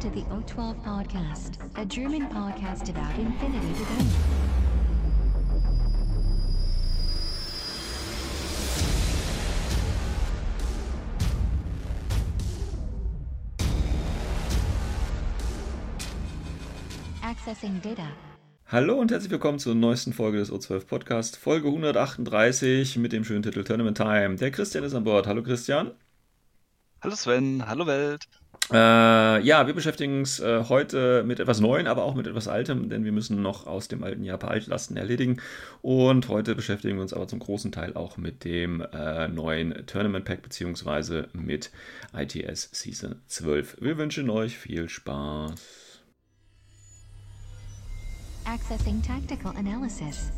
Welcome to the O12 Podcast, a German podcast about infinity to go. Accessing data. Hallo und herzlich willkommen zur neuesten Folge des O12 Podcast, Folge 138 mit dem schönen Titel Tournament Time. Der Christian ist an Bord. Hallo Christian. Hallo Sven, hallo Welt. Äh, ja, wir beschäftigen uns äh, heute mit etwas Neuem, aber auch mit etwas Altem, denn wir müssen noch aus dem alten Jahr ein paar Altlasten erledigen. Und heute beschäftigen wir uns aber zum großen Teil auch mit dem äh, neuen Tournament Pack beziehungsweise mit ITS Season 12. Wir wünschen euch viel Spaß. Accessing tactical analysis.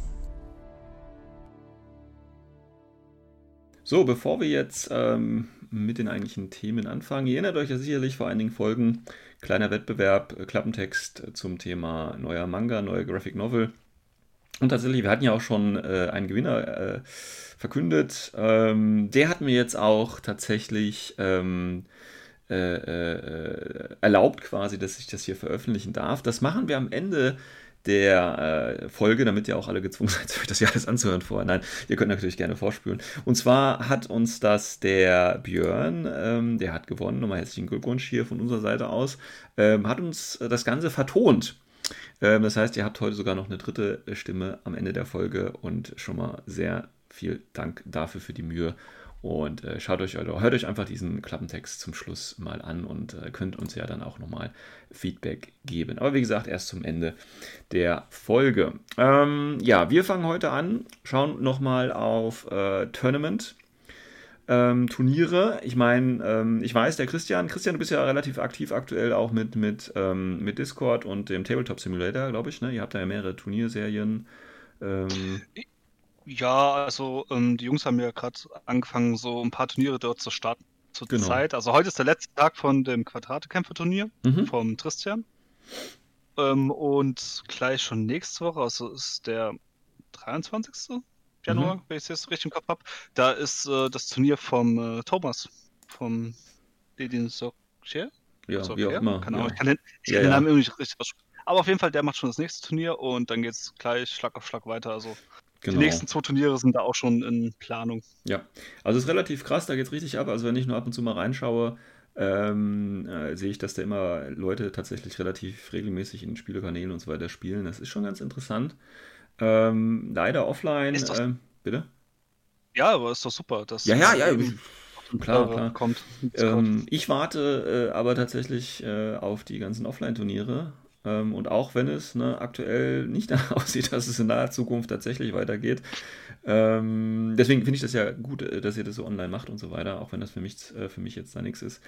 So, bevor wir jetzt ähm, mit den eigentlichen Themen anfangen, ihr erinnert euch ja sicherlich vor einigen Folgen, kleiner Wettbewerb, äh, Klappentext zum Thema neuer Manga, neuer Graphic Novel. Und tatsächlich, wir hatten ja auch schon äh, einen Gewinner äh, verkündet. Ähm, der hat mir jetzt auch tatsächlich ähm, äh, äh, erlaubt, quasi, dass ich das hier veröffentlichen darf. Das machen wir am Ende der äh, Folge, damit ihr auch alle gezwungen seid, euch das ja alles anzuhören vorher. Nein, ihr könnt natürlich gerne vorspülen. Und zwar hat uns das der Björn, ähm, der hat gewonnen, nochmal herzlichen Glückwunsch hier von unserer Seite aus, ähm, hat uns das Ganze vertont. Ähm, das heißt, ihr habt heute sogar noch eine dritte Stimme am Ende der Folge und schon mal sehr viel Dank dafür für die Mühe. Und äh, schaut euch oder hört euch einfach diesen Klappentext zum Schluss mal an und äh, könnt uns ja dann auch nochmal Feedback geben. Aber wie gesagt, erst zum Ende der Folge. Ähm, ja, wir fangen heute an, schauen nochmal auf äh, Tournament. Ähm, Turniere. Ich meine, ähm, ich weiß, der Christian, Christian, du bist ja relativ aktiv aktuell auch mit, mit, ähm, mit Discord und dem Tabletop Simulator, glaube ich. Ne? Ihr habt da ja mehrere Turnierserien. Ähm, Ja, also ähm, die Jungs haben ja gerade angefangen, so ein paar Turniere dort zu starten zur Genau. Zeit. Also heute ist der letzte Tag von dem Quadrate-Kämpfer-Turnier Mhm. vom Tristian. Ähm, und gleich schon nächste Woche, also ist der 23. Januar, Mhm. wenn ich es jetzt richtig im Kopf habe, da ist äh, das Turnier vom äh, Thomas, vom Dedin Sokje. ja, So, wie auch immer. Keine ja. Ich kann den, ich Ja, kann den ja. Namen irgendwie nicht richtig aussprechen. Aber auf jeden Fall, der macht schon das nächste Turnier und dann geht es gleich Schlag auf Schlag weiter. Also Genau. die nächsten zwei Turniere sind da auch schon in Planung. Ja, also es ist relativ krass, da geht es richtig ab. Also wenn ich nur ab und zu mal reinschaue, ähm, äh, sehe ich, dass da immer Leute tatsächlich relativ regelmäßig in Spielekanälen und so weiter spielen. Das ist schon ganz interessant. Ähm, leider offline. Ist doch- ähm, bitte? Ja, aber ist doch super, dass Ja, ja, ja. Klar, äh, klar. kommt. Ähm, ich warte äh, aber tatsächlich äh, auf die ganzen Offline-Turniere. Ähm, und auch wenn es ne, aktuell nicht aussieht, dass es in naher Zukunft tatsächlich weitergeht. Ähm, deswegen finde ich das ja gut, äh, dass ihr das so online macht und so weiter, auch wenn das für mich, äh, für mich jetzt da nichts ist.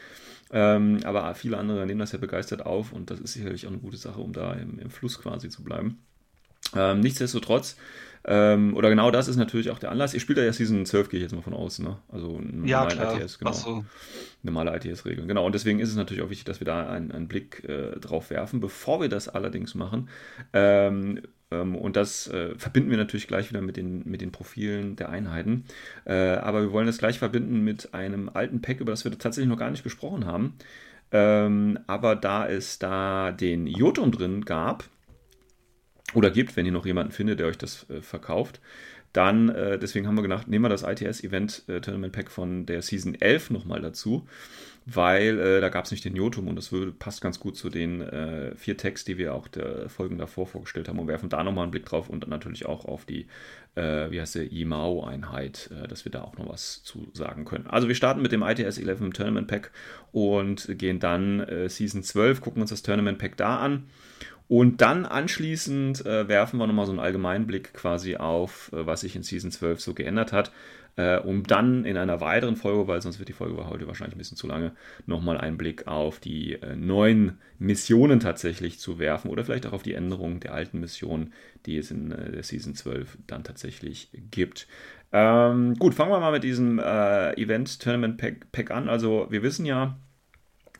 Ähm, aber viele andere nehmen das ja begeistert auf und das ist sicherlich auch eine gute Sache, um da im, im Fluss quasi zu bleiben. Ähm, nichtsdestotrotz, ähm, oder genau das ist natürlich auch der Anlass. Ihr spielt ja Season 12, gehe ich jetzt mal von aus, ne? Also ein ja, normalen klar. ITS, genau Achso, normale ITS-Regeln. Genau, und deswegen ist es natürlich auch wichtig, dass wir da einen, einen Blick äh, drauf werfen. Bevor wir das allerdings machen, ähm, ähm, und das äh, verbinden wir natürlich gleich wieder mit den, mit den Profilen der Einheiten, äh, aber wir wollen das gleich verbinden mit einem alten Pack, über das wir tatsächlich noch gar nicht gesprochen haben. Ähm, aber da es da den Jotum drin gab, oder gibt, wenn ihr noch jemanden findet, der euch das äh, verkauft, dann, äh, deswegen haben wir gedacht, nehmen wir das ITS-Event äh, Tournament Pack von der Season 11 nochmal dazu, weil äh, da gab es nicht den Jotum und das würde, passt ganz gut zu den äh, vier Tags, die wir auch der Folgen davor vorgestellt haben und werfen da nochmal einen Blick drauf und dann natürlich auch auf die, äh, wie heißt der, Imao-Einheit, äh, dass wir da auch noch was zu sagen können. Also wir starten mit dem ITS 11 Tournament Pack und gehen dann Season 12, gucken uns das Tournament Pack da an. Und dann anschließend äh, werfen wir nochmal so einen allgemeinen Blick quasi auf, äh, was sich in Season 12 so geändert hat, äh, um dann in einer weiteren Folge, weil sonst wird die Folge heute wahrscheinlich ein bisschen zu lange, nochmal einen Blick auf die äh, neuen Missionen tatsächlich zu werfen oder vielleicht auch auf die Änderungen der alten Missionen, die es in äh, der Season 12 dann tatsächlich gibt. Ähm, gut, fangen wir mal mit diesem äh, Event Tournament Pack, Pack an. Also wir wissen ja,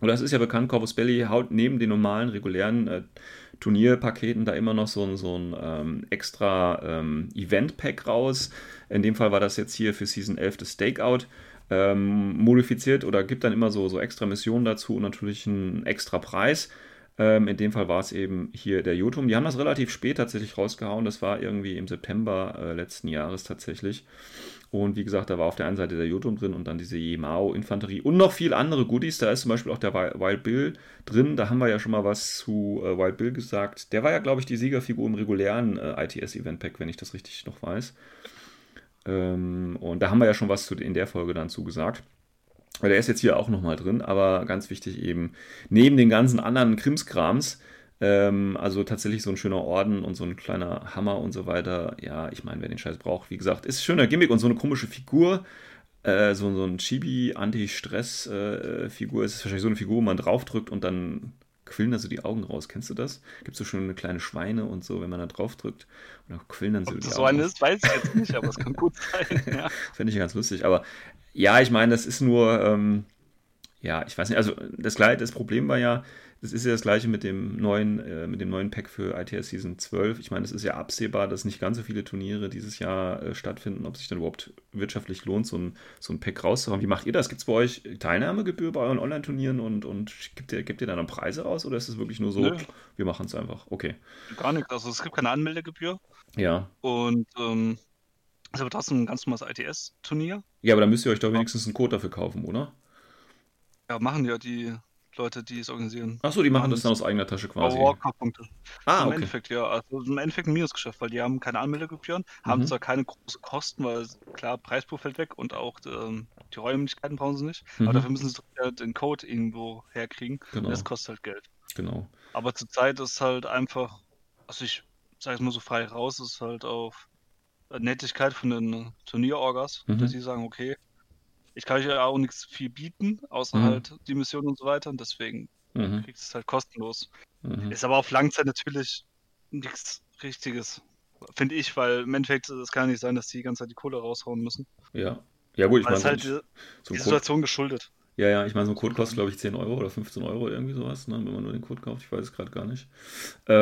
oder es ist ja bekannt, Corvus Belli haut neben den normalen, regulären äh, Turnierpaketen da immer noch so ein, so ein ähm, extra ähm, Event-Pack raus. In dem Fall war das jetzt hier für Season 11 das Stakeout. Ähm, modifiziert oder gibt dann immer so, so extra Missionen dazu und natürlich einen extra Preis. Ähm, in dem Fall war es eben hier der Jotum. Die haben das relativ spät tatsächlich rausgehauen. Das war irgendwie im September äh, letzten Jahres tatsächlich. Und wie gesagt, da war auf der einen Seite der Jotum drin und dann diese Yemao-Infanterie und noch viele andere Goodies. Da ist zum Beispiel auch der Wild Bill drin. Da haben wir ja schon mal was zu äh, Wild Bill gesagt. Der war ja, glaube ich, die Siegerfigur im regulären äh, ITS-Event-Pack, wenn ich das richtig noch weiß. Ähm, und da haben wir ja schon was zu, in der Folge dann zugesagt. Weil der ist jetzt hier auch nochmal drin, aber ganz wichtig eben, neben den ganzen anderen Krimskrams, ähm, also tatsächlich so ein schöner Orden und so ein kleiner Hammer und so weiter. Ja, ich meine, wer den Scheiß braucht, wie gesagt, ist ein schöner Gimmick und so eine komische Figur. Äh, so, so ein Chibi-Anti-Stress-Figur. Äh, es ist wahrscheinlich so eine Figur, wo man draufdrückt und dann quillen da so die Augen raus. Kennst du das? Gibt es so schöne kleine Schweine und so, wenn man da draufdrückt und dann quillen dann so Ob die das Augen so eine ist, weiß ich jetzt nicht, aber es kann gut sein. Ja. Fände ich ganz lustig. Aber ja, ich meine, das ist nur, ähm, ja, ich weiß nicht, also das, das Problem war ja, das ist ja das gleiche mit dem neuen, äh, mit dem neuen Pack für ITS Season 12. Ich meine, es ist ja absehbar, dass nicht ganz so viele Turniere dieses Jahr äh, stattfinden, ob sich dann überhaupt wirtschaftlich lohnt, so ein, so ein Pack rauszuhauen. Wie macht ihr das? Gibt es bei euch Teilnahmegebühr bei euren Online-Turnieren und, und gibt, ihr, gibt ihr dann Preise raus oder ist es wirklich nur so, Nö. wir machen es einfach? Okay. Gar nicht. Also es gibt keine Anmeldegebühr Ja. und ähm, es ist aber trotzdem ein ganz normales ITS-Turnier. Ja, aber dann müsst ihr euch doch wenigstens einen Code dafür kaufen, oder? Ja, machen ja die Leute, die es organisieren. Achso, die machen das dann aus eigener Tasche quasi. Aber Walkout-Punkte. Ah, Im okay. Endeffekt, ja. Also im Endeffekt ein Minusgeschäft, weil die haben keine Anmeldegebühren, haben Mhm. zwar keine großen Kosten, weil klar, Preispool fällt weg und auch ähm, die Räumlichkeiten brauchen sie nicht. Mhm. Aber dafür müssen sie doch, den Code irgendwo herkriegen. Genau. Und das kostet halt Geld. Genau. Aber zurzeit ist halt einfach, also ich sage es mal so frei raus, ist halt auf Nettigkeit von den Turnierorgas, Mhm. dass die sagen, okay, ich kann euch ja auch nichts viel bieten, außer Mhm. halt die Mission und so weiter. Und deswegen Mhm. kriegst du es halt kostenlos. Mhm. Ist aber auf Langzeit natürlich nichts Richtiges, finde ich, weil im Endeffekt, es kann ja nicht sein, dass die die ganze Zeit die Kohle raushauen müssen. Ja. Ja, gut, ich meine, halt so, die, ein Code, Situation geschuldet. ja, ja, ich meine, so ein Code kostet, glaube ich, 10 Euro oder 15 Euro, irgendwie sowas, ne, wenn man nur den Code kauft. Ich weiß es gerade gar nicht.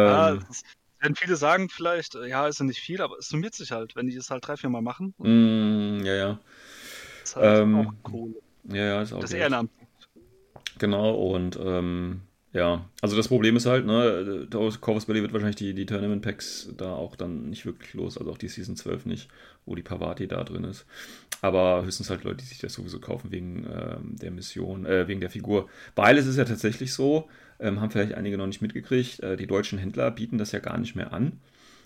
Ja, Ähm, es werden viele sagen vielleicht, ja, ist ja nicht viel, aber es summiert sich halt, wenn die das halt drei, vier Mal machen. mm, ja, ja. Ist halt ähm, auch Kohle. Ja, ja, ist auch Das. Ehrenamt. Genau, und ähm, ja, also das Problem ist halt, ne, Corvus Belly wird wahrscheinlich die, die Tournament Packs da auch dann nicht wirklich los, also auch die Season 12 nicht, wo die Pavati da drin ist. Aber höchstens halt Leute, die sich das sowieso kaufen wegen ähm, der Mission, äh, wegen der Figur. Weil es ist ja tatsächlich so, ähm, haben vielleicht einige noch nicht mitgekriegt, äh, die deutschen Händler bieten das ja gar nicht mehr an.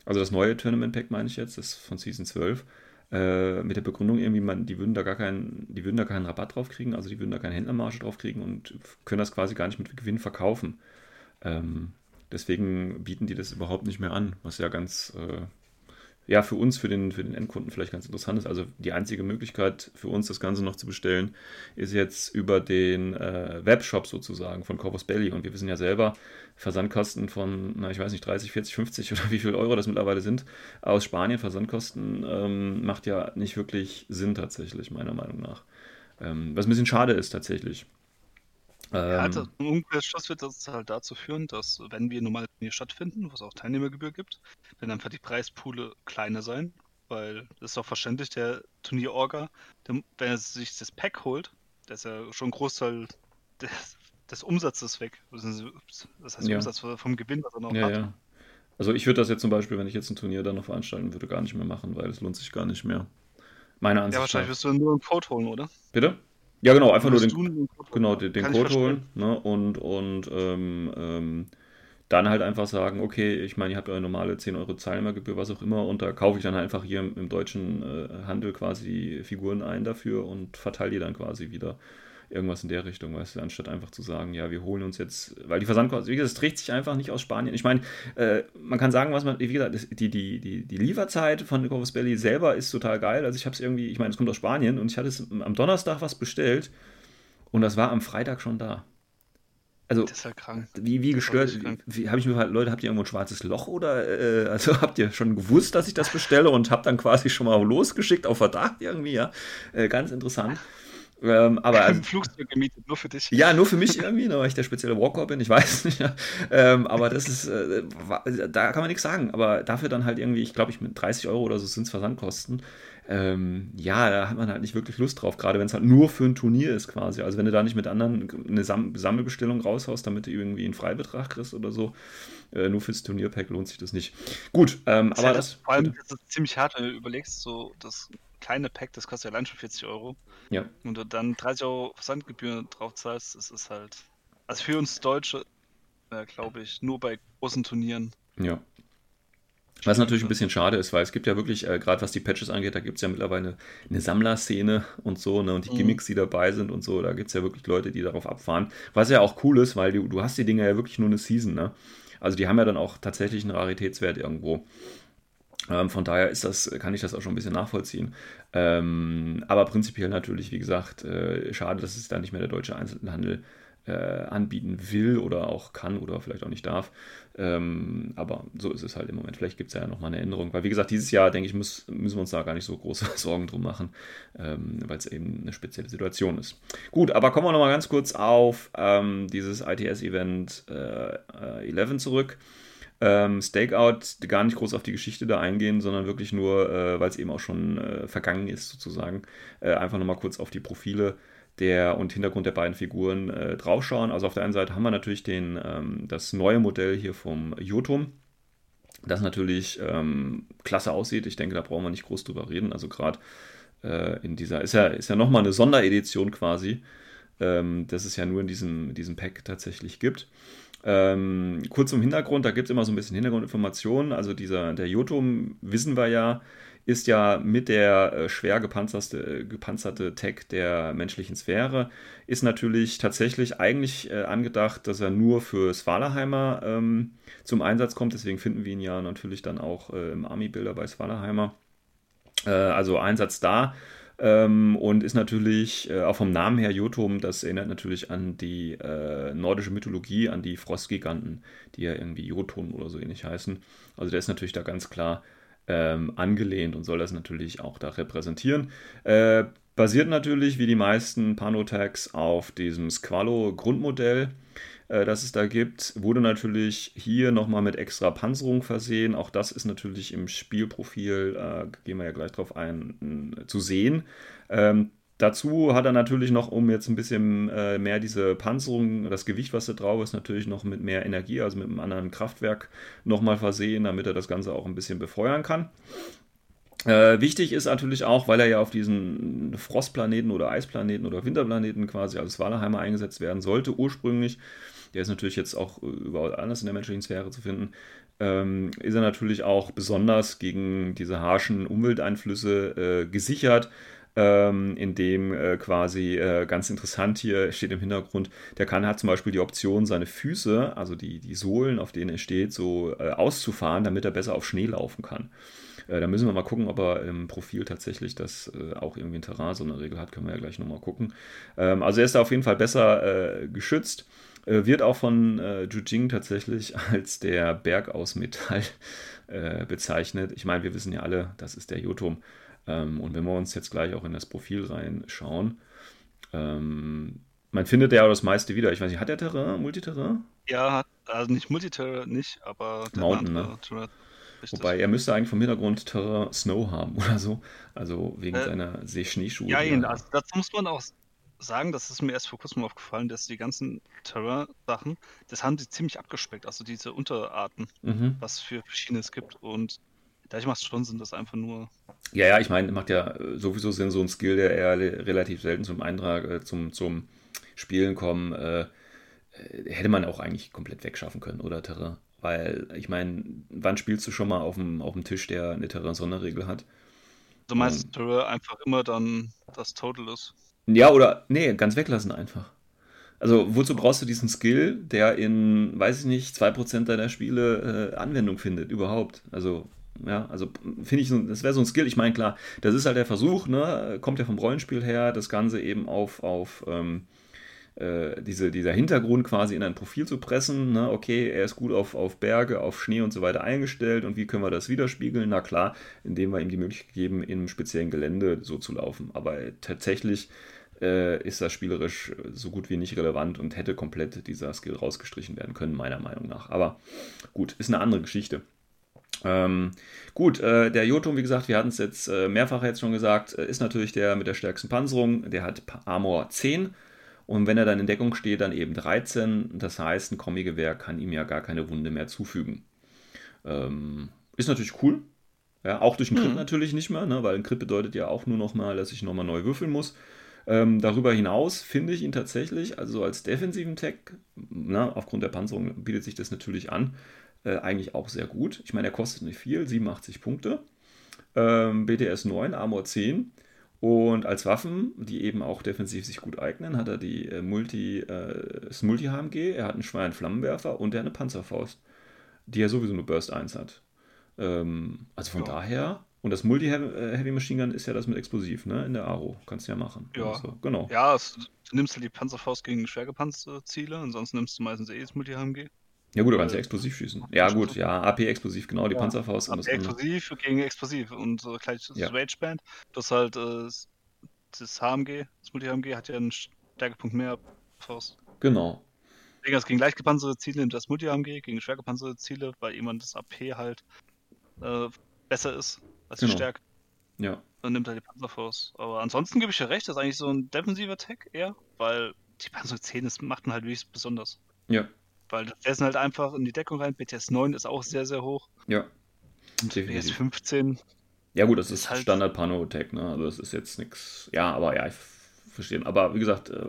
Also das neue Tournament Pack meine ich jetzt, das ist von Season 12. Äh, mit der Begründung irgendwie, man, die würden da gar keinen, die würden da keinen Rabatt drauf kriegen, also die würden da keine Händlermarge drauf kriegen und können das quasi gar nicht mit Gewinn verkaufen. Ähm, deswegen bieten die das überhaupt nicht mehr an, was ja ganz, äh, ja, für uns, für den, für den Endkunden vielleicht ganz interessant ist. Also die einzige Möglichkeit für uns, das Ganze noch zu bestellen, ist jetzt über den äh, Webshop sozusagen von Corpus Belli. Und wir wissen ja selber, Versandkosten von, na, ich weiß nicht, 30, 40, 50 oder wie viel Euro das mittlerweile sind, aus Spanien, Versandkosten, ähm, macht ja nicht wirklich Sinn tatsächlich, meiner Meinung nach. Ähm, was ein bisschen schade ist tatsächlich. Ja, Ähm, das- im Umkehrschluss wird das halt dazu führen, dass wenn wir normal Turnier stattfinden, wo es auch Teilnehmergebühr gibt, werden einfach die Preispoole kleiner sein, weil das ist doch verständlich, der Turnierorga, der, wenn er sich das Pack holt, da ist ja schon ein Großteil des, des Umsatzes weg. Das heißt Ja. Umsatz vom Gewinn, was er noch Ja, hat. ja. Also ich würde das jetzt zum Beispiel, wenn ich jetzt ein Turnier dann noch veranstalten würde, gar nicht mehr machen, weil es lohnt sich gar nicht mehr. Meiner Ja, Ansicht wahrscheinlich nach. wirst du nur einen Code holen, oder? Bitte? Ja, genau, einfach nur den, einen Code holen? genau, den, den Code holen ne? und, und ähm, ähm, dann halt einfach sagen, okay, ich meine, ihr habt eure normale 10 Euro Teilnehmergebühr, was auch immer, und da kaufe ich dann einfach hier im, im deutschen äh, Handel quasi die Figuren ein dafür und verteile die dann quasi wieder. Irgendwas in der Richtung, weißt du, anstatt einfach zu sagen, ja, wir holen uns jetzt, weil die Versandkosten, wie gesagt, es trägt sich einfach nicht aus Spanien. Ich meine, äh, man kann sagen, was man, wie gesagt, die, die, die, die Lieferzeit von Corvus Belli selber ist total geil. Also ich habe es irgendwie, ich meine, es kommt aus Spanien und ich hatte es am Donnerstag was bestellt und das war am Freitag schon da. Also, Das ist ja krank. wie, wie gestört, wie, habe ich mir gefragt, Leute, habt ihr irgendwo ein schwarzes Loch oder, äh, also habt ihr schon gewusst, dass ich das bestelle und habt dann quasi schon mal losgeschickt auf Verdacht irgendwie, ja. Äh, ganz interessant. Ähm, aber also, Flugzeug gemietet, nur für dich. Ja, nur für mich irgendwie, ne, weil ich der spezielle Walker bin, ich weiß nicht. Ähm, aber das ist, äh, da kann man nichts sagen. Aber dafür dann halt irgendwie, ich glaube, ich mit 30 Euro oder so sind es Versandkosten. Ähm, ja, da hat man halt nicht wirklich Lust drauf, gerade wenn es halt nur für ein Turnier ist quasi. Also wenn du da nicht mit anderen eine Sam Sammelbestellung raushaust, damit du irgendwie einen Freibetrag kriegst oder so, äh, nur fürs Turnierpack lohnt sich das nicht. Gut, ähm, das aber das. Vor allem, das ist ziemlich hart, wenn du überlegst, so das kleine Pack, das kostet ja allein schon 40 Euro. Ja. Und du dann 30 Euro Versandgebühren drauf zahlst, das ist halt. Also für uns Deutsche, äh, glaube ich, nur bei großen Turnieren. Ja. Was natürlich ein bisschen schade ist, weil es gibt ja wirklich, äh, gerade was die Patches angeht, da gibt es ja mittlerweile eine Sammlerszene und so, ne, und die mhm. Gimmicks, die dabei sind und so, da gibt es ja wirklich Leute, die darauf abfahren. Was ja auch cool ist, weil du, du hast die Dinger ja wirklich nur eine Season, ne? Also die haben ja dann auch tatsächlich einen Raritätswert irgendwo. Ähm, von daher ist das, kann ich das auch schon ein bisschen nachvollziehen. Ähm, aber prinzipiell natürlich, wie gesagt, äh, schade, dass es da nicht mehr der deutsche Einzelhandel äh, anbieten will oder auch kann oder vielleicht auch nicht darf. Ähm, aber so ist es halt im Moment. Vielleicht gibt es ja nochmal eine Änderung. Weil, wie gesagt, dieses Jahr, denke ich, muss, müssen wir uns da gar nicht so große Sorgen drum machen, ähm, weil es eben eine spezielle Situation ist. Gut, aber kommen wir nochmal ganz kurz auf ähm, dieses ITS-Event äh, 11 äh, zurück. Ähm, Stakeout gar nicht groß auf die Geschichte da eingehen, sondern wirklich nur, äh, weil es eben auch schon äh, vergangen ist, sozusagen, äh, einfach nochmal kurz auf die Profile der und Hintergrund der beiden Figuren äh, draufschauen. Also auf der einen Seite haben wir natürlich den, ähm, das neue Modell hier vom Jotum, das natürlich ähm, klasse aussieht. Ich denke, da brauchen wir nicht groß drüber reden. Also gerade äh, in dieser, ist ja, ist ja nochmal eine Sonderedition quasi, ähm, das es ja nur in diesem, diesem Pack tatsächlich gibt. Ähm, kurz zum Hintergrund, da gibt es immer so ein bisschen Hintergrundinformationen. Also dieser, der Jotum, wissen wir ja, ist ja mit der äh, schwer gepanzerte, äh, gepanzerte Tech der menschlichen Sphäre, ist natürlich tatsächlich eigentlich äh, angedacht, dass er nur für Svalaheimer ähm, zum Einsatz kommt. Deswegen finden wir ihn ja natürlich dann auch äh, im Army-Bilder bei Svalaheimer. Also Einsatz da. Ähm, und ist natürlich äh, auch vom Namen her Jotum, das erinnert natürlich an die äh, nordische Mythologie, an die Frostgiganten, die ja irgendwie Jotun oder so ähnlich heißen. Also der ist natürlich da ganz klar ähm, angelehnt und soll das natürlich auch da repräsentieren. Äh, basiert natürlich wie die meisten Panotags auf diesem Squalo-Grundmodell, äh, das es da gibt. Wurde natürlich hier nochmal mit extra Panzerung versehen. Auch das ist natürlich im Spielprofil, äh, gehen wir ja gleich drauf ein, zu sehen. Ähm, Dazu hat er natürlich noch, um jetzt ein bisschen äh, mehr diese Panzerung, das Gewicht, was da drauf ist, natürlich noch mit mehr Energie, also mit einem anderen Kraftwerk nochmal versehen, damit er das Ganze auch ein bisschen befeuern kann. Äh, wichtig ist natürlich auch, weil er ja auf diesen Frostplaneten oder Eisplaneten oder Winterplaneten quasi als Wallerheimer eingesetzt werden sollte, ursprünglich, der ist natürlich jetzt auch überall anders in der menschlichen Sphäre zu finden, ähm, ist er natürlich auch besonders gegen diese harschen Umwelteinflüsse äh, gesichert ähm, in dem äh, quasi äh, ganz interessant hier steht im Hintergrund, der kann hat zum Beispiel die Option, seine Füße, also die, die Sohlen, auf denen er steht, so äh, auszufahren, damit er besser auf Schnee laufen kann. Äh, da müssen wir mal gucken, ob er im Profil tatsächlich das äh, auch irgendwie ein Terrain so eine Regel hat, können wir ja gleich nochmal gucken. Ähm, also er ist da auf jeden Fall besser äh, geschützt wird auch von äh, Jujing tatsächlich als der Berg aus Metall äh, bezeichnet. Ich meine, wir wissen ja alle, das ist der Jotum. Ähm, und wenn wir uns jetzt gleich auch in das Profil reinschauen, ähm, man findet ja das meiste wieder. Ich weiß nicht, hat der Terrain, Multiterrain? Ja, also nicht Multiterrain, nicht, aber der Mountain, ne? Terrain, Wobei er müsste eigentlich vom Hintergrund Terrain Snow haben oder so. Also wegen äh, seiner See-Schneeschuhe. Ja, ja, also dazu muss man auch sagen, das ist mir erst vor kurzem aufgefallen, dass die ganzen Terrain-Sachen, das haben sie ziemlich abgespeckt, also diese Unterarten, mhm. was für verschiedene es gibt. Und da macht es schon Sinn, das einfach nur. Ja, ja, ich meine, macht ja äh, sowieso Sinn, so ein Skill, der eher relativ selten zum Eintrag, äh, zum, zum Spielen kommen, äh, äh, hätte man auch eigentlich komplett wegschaffen können, oder Terrain? Weil, ich meine, wann spielst du schon mal auf dem, auf dem Tisch, der eine Terrain-Sonderregel hat? Du meinst, um, Terrain einfach immer dann das Total ist? Ja, oder, nee, ganz weglassen einfach. Also, wozu brauchst du diesen Skill, der in, weiß ich nicht, 2% deiner Spiele äh, Anwendung findet, überhaupt? Also, ja, also finde ich, das wäre so ein Skill. Ich meine, klar, das ist halt der Versuch, ne? kommt ja vom Rollenspiel her, das Ganze eben auf, auf ähm, äh, diese, dieser Hintergrund quasi in ein Profil zu pressen. Ne? Okay, er ist gut auf, auf Berge, auf Schnee und so weiter eingestellt und wie können wir das widerspiegeln? Na klar, indem wir ihm die Möglichkeit geben, in einem speziellen Gelände so zu laufen. Aber tatsächlich äh, ist das spielerisch so gut wie nicht relevant und hätte komplett dieser Skill rausgestrichen werden können, meiner Meinung nach. Aber gut, ist eine andere Geschichte. Ähm, gut, äh, der Jotum, wie gesagt, wir hatten es jetzt äh, mehrfach jetzt schon gesagt, äh, ist natürlich der mit der stärksten Panzerung. Der hat Armor 10 und wenn er dann in Deckung steht, dann eben 13. Das heißt, ein Kombi-Gewehr kann ihm ja gar keine Wunde mehr zufügen. Ähm, ist natürlich cool. Ja, auch durch einen Crit mhm. natürlich nicht mehr, ne, weil ein Crit bedeutet ja auch nur nochmal, dass ich nochmal neu würfeln muss. Ähm, darüber hinaus finde ich ihn tatsächlich, also als defensiven Tech, na, aufgrund der Panzerung bietet sich das natürlich an, äh, eigentlich auch sehr gut. Ich meine, er kostet nicht viel, 87 Punkte. Ähm, BTS 9, Armor 10. Und als Waffen, die eben auch defensiv sich gut eignen, hat er die äh, Multi, äh, das Multi-HMG, er hat einen schweren Flammenwerfer und er hat eine Panzerfaust, die er sowieso nur Burst 1 hat. Ähm, also von ja. daher, und das Multi-Heavy Machine Gun ist ja das mit Explosiv, ne? In der Aro. Kannst du ja machen. Ja, also, genau. Ja, es, du nimmst halt die Panzerfaust gegen schwergepanzerte Ziele, ansonsten nimmst du meistens eh das Multi-HMG. Ja gut, du kannst ja explosiv schießen. Ja gut, ja, AP-Explosiv, genau, die ja, Panzerfaust. AP explosiv gegen explosiv und äh, gleich das ja. Rageband. Das halt äh, das HMG, das Multi-HMG hat ja einen Stärkepunkt mehr Faust. Genau. Gegen das gegen leicht gepanzerte Ziele nimmt das Multi-HMG, gegen schwer gepanzerte Ziele, weil jemand das AP halt äh, besser ist als genau. die Stärke. Ja. Dann nimmt er die Panzerfaust. Aber ansonsten gebe ich ja recht, das ist eigentlich so ein defensiver Tag eher, weil die Panzer 10 das macht ihn halt wirklich besonders. Ja. Weil der sind halt einfach in die Deckung rein. BTS 9 ist auch sehr, sehr hoch. Ja. BTS 15. Ja, gut, das ist, ist halt Standard Pano-Tech, ne? Also, das ist jetzt nichts. Ja, aber ja, ich verstehe. Aber wie gesagt, äh,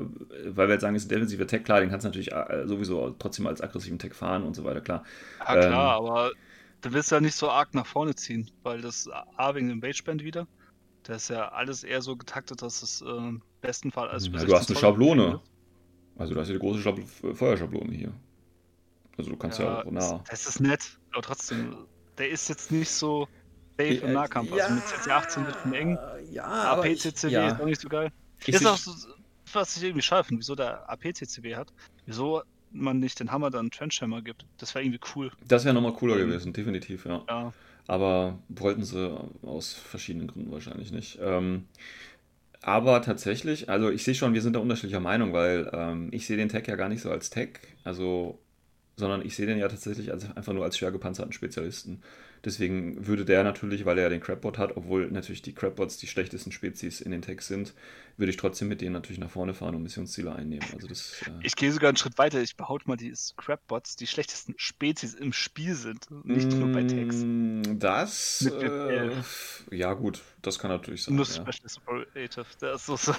weil wir jetzt sagen, es ist ein defensiver Tech, klar, den kannst du natürlich äh, sowieso trotzdem als aggressiven Tech fahren und so weiter, klar. Ja, klar, ähm, aber du willst ja nicht so arg nach vorne ziehen, weil das A wegen dem Base-Band wieder. Da ist ja alles eher so getaktet, dass es äh, im besten Fall. Also ja, du hast eine Schablone. Also, du hast ja die große Schabl Feuerschablone hier. Also du kannst ja, ja auch nah. Das ist nett, aber trotzdem, der ist jetzt nicht so safe im Nahkampf. Ja, also mit CC 18 wird schon eng. Ja, AP-CCW ja. ist auch nicht so geil. Ich das ist auch so, was ich irgendwie schade finde, wieso der AP-CCW hat. Wieso man nicht den Hammer dann Trenchhammer gibt. Das wäre irgendwie cool. Das wäre nochmal cooler mhm. gewesen, definitiv, ja. ja. Aber wollten sie aus verschiedenen Gründen wahrscheinlich nicht. Ähm, aber tatsächlich, also ich sehe schon, wir sind da unterschiedlicher Meinung, weil ähm, ich sehe den Tag ja gar nicht so als Tag. Also sondern ich sehe den ja tatsächlich als, einfach nur als schwer gepanzerten Spezialisten. Deswegen würde der natürlich, weil er ja den Crabbot hat, obwohl natürlich die Crabbots die schlechtesten Spezies in den Tags sind, würde ich trotzdem mit denen natürlich nach vorne fahren und Missionsziele einnehmen. Also das, äh ich gehe sogar einen Schritt weiter. Ich behaupte mal, die Crabbots die schlechtesten Spezies im Spiel sind, nicht nur bei Tags. Mm, das, äh, ja gut, das kann natürlich sein. Nur ja. Special ist so,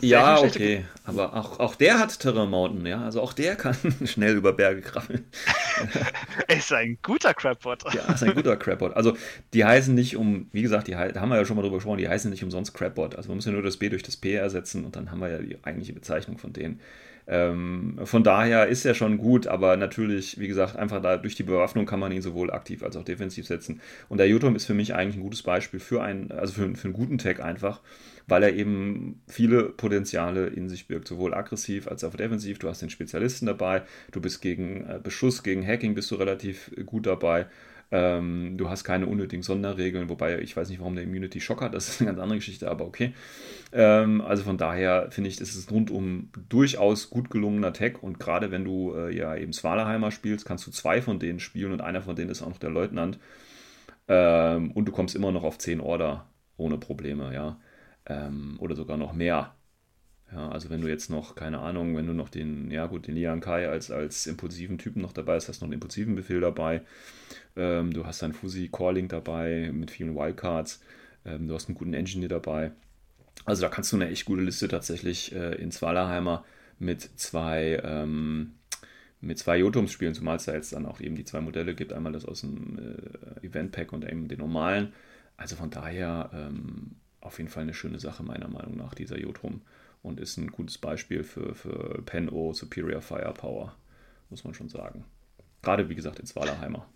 ja, okay. Aber auch, auch der hat Terra Mountain, ja. Also auch der kann schnell über Berge krabbeln. er ist ein guter Crabbot. ja, ist ein guter Crabbot. Also die heißen nicht um, wie gesagt, die da haben wir ja schon mal drüber gesprochen, die heißen nicht umsonst Crabbot. Also man muss ja nur das B durch das P ersetzen und dann haben wir ja die eigentliche Bezeichnung von denen. Ähm, von daher ist er schon gut, aber natürlich, wie gesagt, einfach da durch die Bewaffnung kann man ihn sowohl aktiv als auch defensiv setzen. Und der Jotom ist für mich eigentlich ein gutes Beispiel für einen, also für, für einen guten Tag einfach, weil er eben viele Potenziale in sich birgt, sowohl aggressiv als auch defensiv. Du hast den Spezialisten dabei, du bist gegen äh, Beschuss, gegen Hacking bist du relativ gut dabei. Ähm, du hast keine unnötigen Sonderregeln, wobei ich weiß nicht, warum der Immunity Shock hat, das ist eine ganz andere Geschichte, aber okay. Ähm, also von daher finde ich, ist rundum durchaus gut gelungener Tag und gerade wenn du äh, ja eben Svalaheimer spielst, kannst du zwei von denen spielen und einer von denen ist auch noch der Leutnant. Ähm, und du kommst immer noch auf 10 Order ohne Probleme, ja. Ähm, oder sogar noch mehr. Ja, also wenn du jetzt noch, keine Ahnung, wenn du noch den, ja gut, den Lian Kai als, als impulsiven Typen noch dabei hast, hast du noch einen impulsiven Befehl dabei. Ähm, du hast einen Fusi Calling dabei mit vielen Wildcards. Ähm, du hast einen guten Engineer dabei. Also da kannst du eine echt gute Liste tatsächlich äh, in Zwallerheimer mit zwei, ähm, mit zwei Jotums spielen, zumal es da jetzt dann auch eben die zwei Modelle gibt. Einmal das aus dem äh, Event Pack und eben den normalen. Also von daher ähm, auf jeden Fall eine schöne Sache meiner Meinung nach, dieser Jotrum und ist ein gutes Beispiel für, für Pen-O Superior Firepower, muss man schon sagen. Gerade wie gesagt in Zwalerheimer.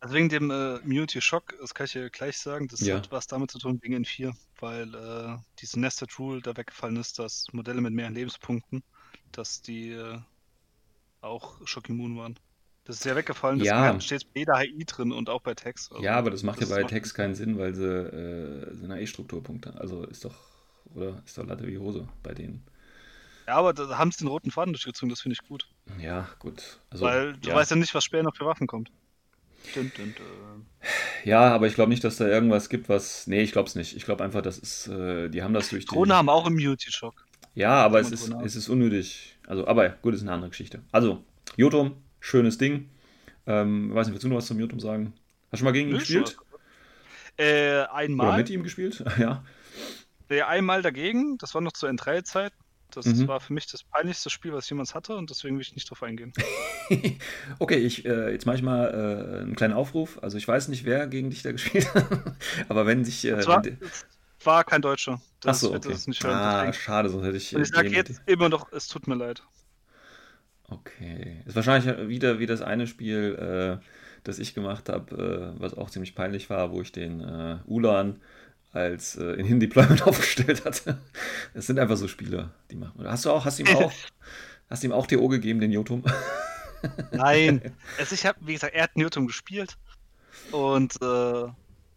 Also wegen dem äh, Immunity Shock, das kann ich dir gleich sagen, das ja. hat was damit zu tun wegen N4, weil äh, diese Nested Rule da weggefallen ist, dass Modelle mit mehreren Lebenspunkten, dass die äh, auch Shock-immun waren. Das ist ja weggefallen, das ja. steht bei jeder HI drin und auch bei Text. Also ja, aber das macht das ja bei Text keinen Sinn, weil sie, äh, sind ja eh Strukturpunkte. Also ist doch oder? Ist doch Latte wie Hose bei denen. Ja, aber da haben sie den roten Faden durchgezogen, das finde ich gut. Ja, gut. Also, Weil du ja. weißt ja nicht, was später noch für Waffen kommt. Dun, dun, dun. Ja, aber ich glaube nicht, dass da irgendwas gibt, was. Nee, ich glaube es nicht. Ich glaube einfach, das ist. Äh, die haben das durch die. Drohnen haben auch Immunity-Shock. Ja, aber es ist, es ist unnötig. Also, aber gut, ist eine andere Geschichte. Also, Jotum, schönes Ding. Ähm, weiß nicht, willst du noch was zum Jotum sagen? Hast du schon mal gegen ihn Nö, gespielt? Äh, Oder einmal. mit ihm gespielt? ja. Äh, einmal dagegen, das war noch zur N3-Zeit. Das Mhm. war für mich das peinlichste Spiel, was ich jemals hatte und deswegen will ich nicht drauf eingehen. okay, ich, äh, jetzt mache ich mal äh, einen kleinen Aufruf. Also, ich weiß nicht, wer gegen dich da gespielt hat. aber wenn sich. Äh, Es war, war kein Deutscher. Das Achso, wird okay. das nicht hören. Ah, deswegen. schade, sonst hätte ich. Und ich sage den- jetzt immer noch, es tut mir leid. Okay. Ist wahrscheinlich wieder wie das eine Spiel, äh, das ich gemacht habe, äh, was auch ziemlich peinlich war, wo ich den äh, Ulan als äh, in Deployment aufgestellt hatte. Es sind einfach so Spiele, die machen. Hast du auch, hast du ihm auch, hast du ihm auch TO gegeben, den Jotum? Nein. also ich habe, wie gesagt, er hat Newton gespielt und äh,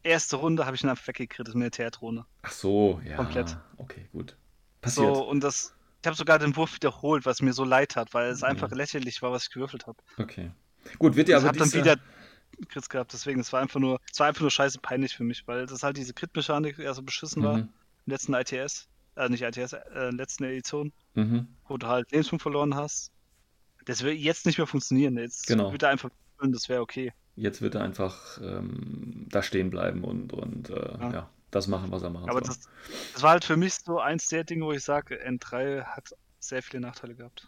erste Runde habe ich ihn einfach weggekriegt, das Militärdrohne. Ach so, ja. Komplett. Okay, gut. Passiert. So, und das, ich habe sogar den Wurf wiederholt, was mir so leid hat, weil es einfach lächerlich war, was ich gewürfelt habe. Okay. Gut, wird dir aber habe dann diese- wieder Crits gehabt, deswegen, es war einfach nur, es war einfach nur scheiße peinlich für mich, weil das halt diese Crit-Mechanik ja so beschissen war, Mhm, im letzten ITS, äh, nicht ITS, äh, letzten Edition, mhm. wo du halt Lebenspunkt verloren hast. Das wird jetzt nicht mehr funktionieren, jetzt Genau. wird er einfach, das wäre okay. Jetzt wird er einfach ähm, da stehen bleiben und, und äh, ja. Ja. das machen, was er machen Aber soll. das, das war halt für mich so eins der Dinge, wo ich sage, N3 hat sehr viele Nachteile gehabt,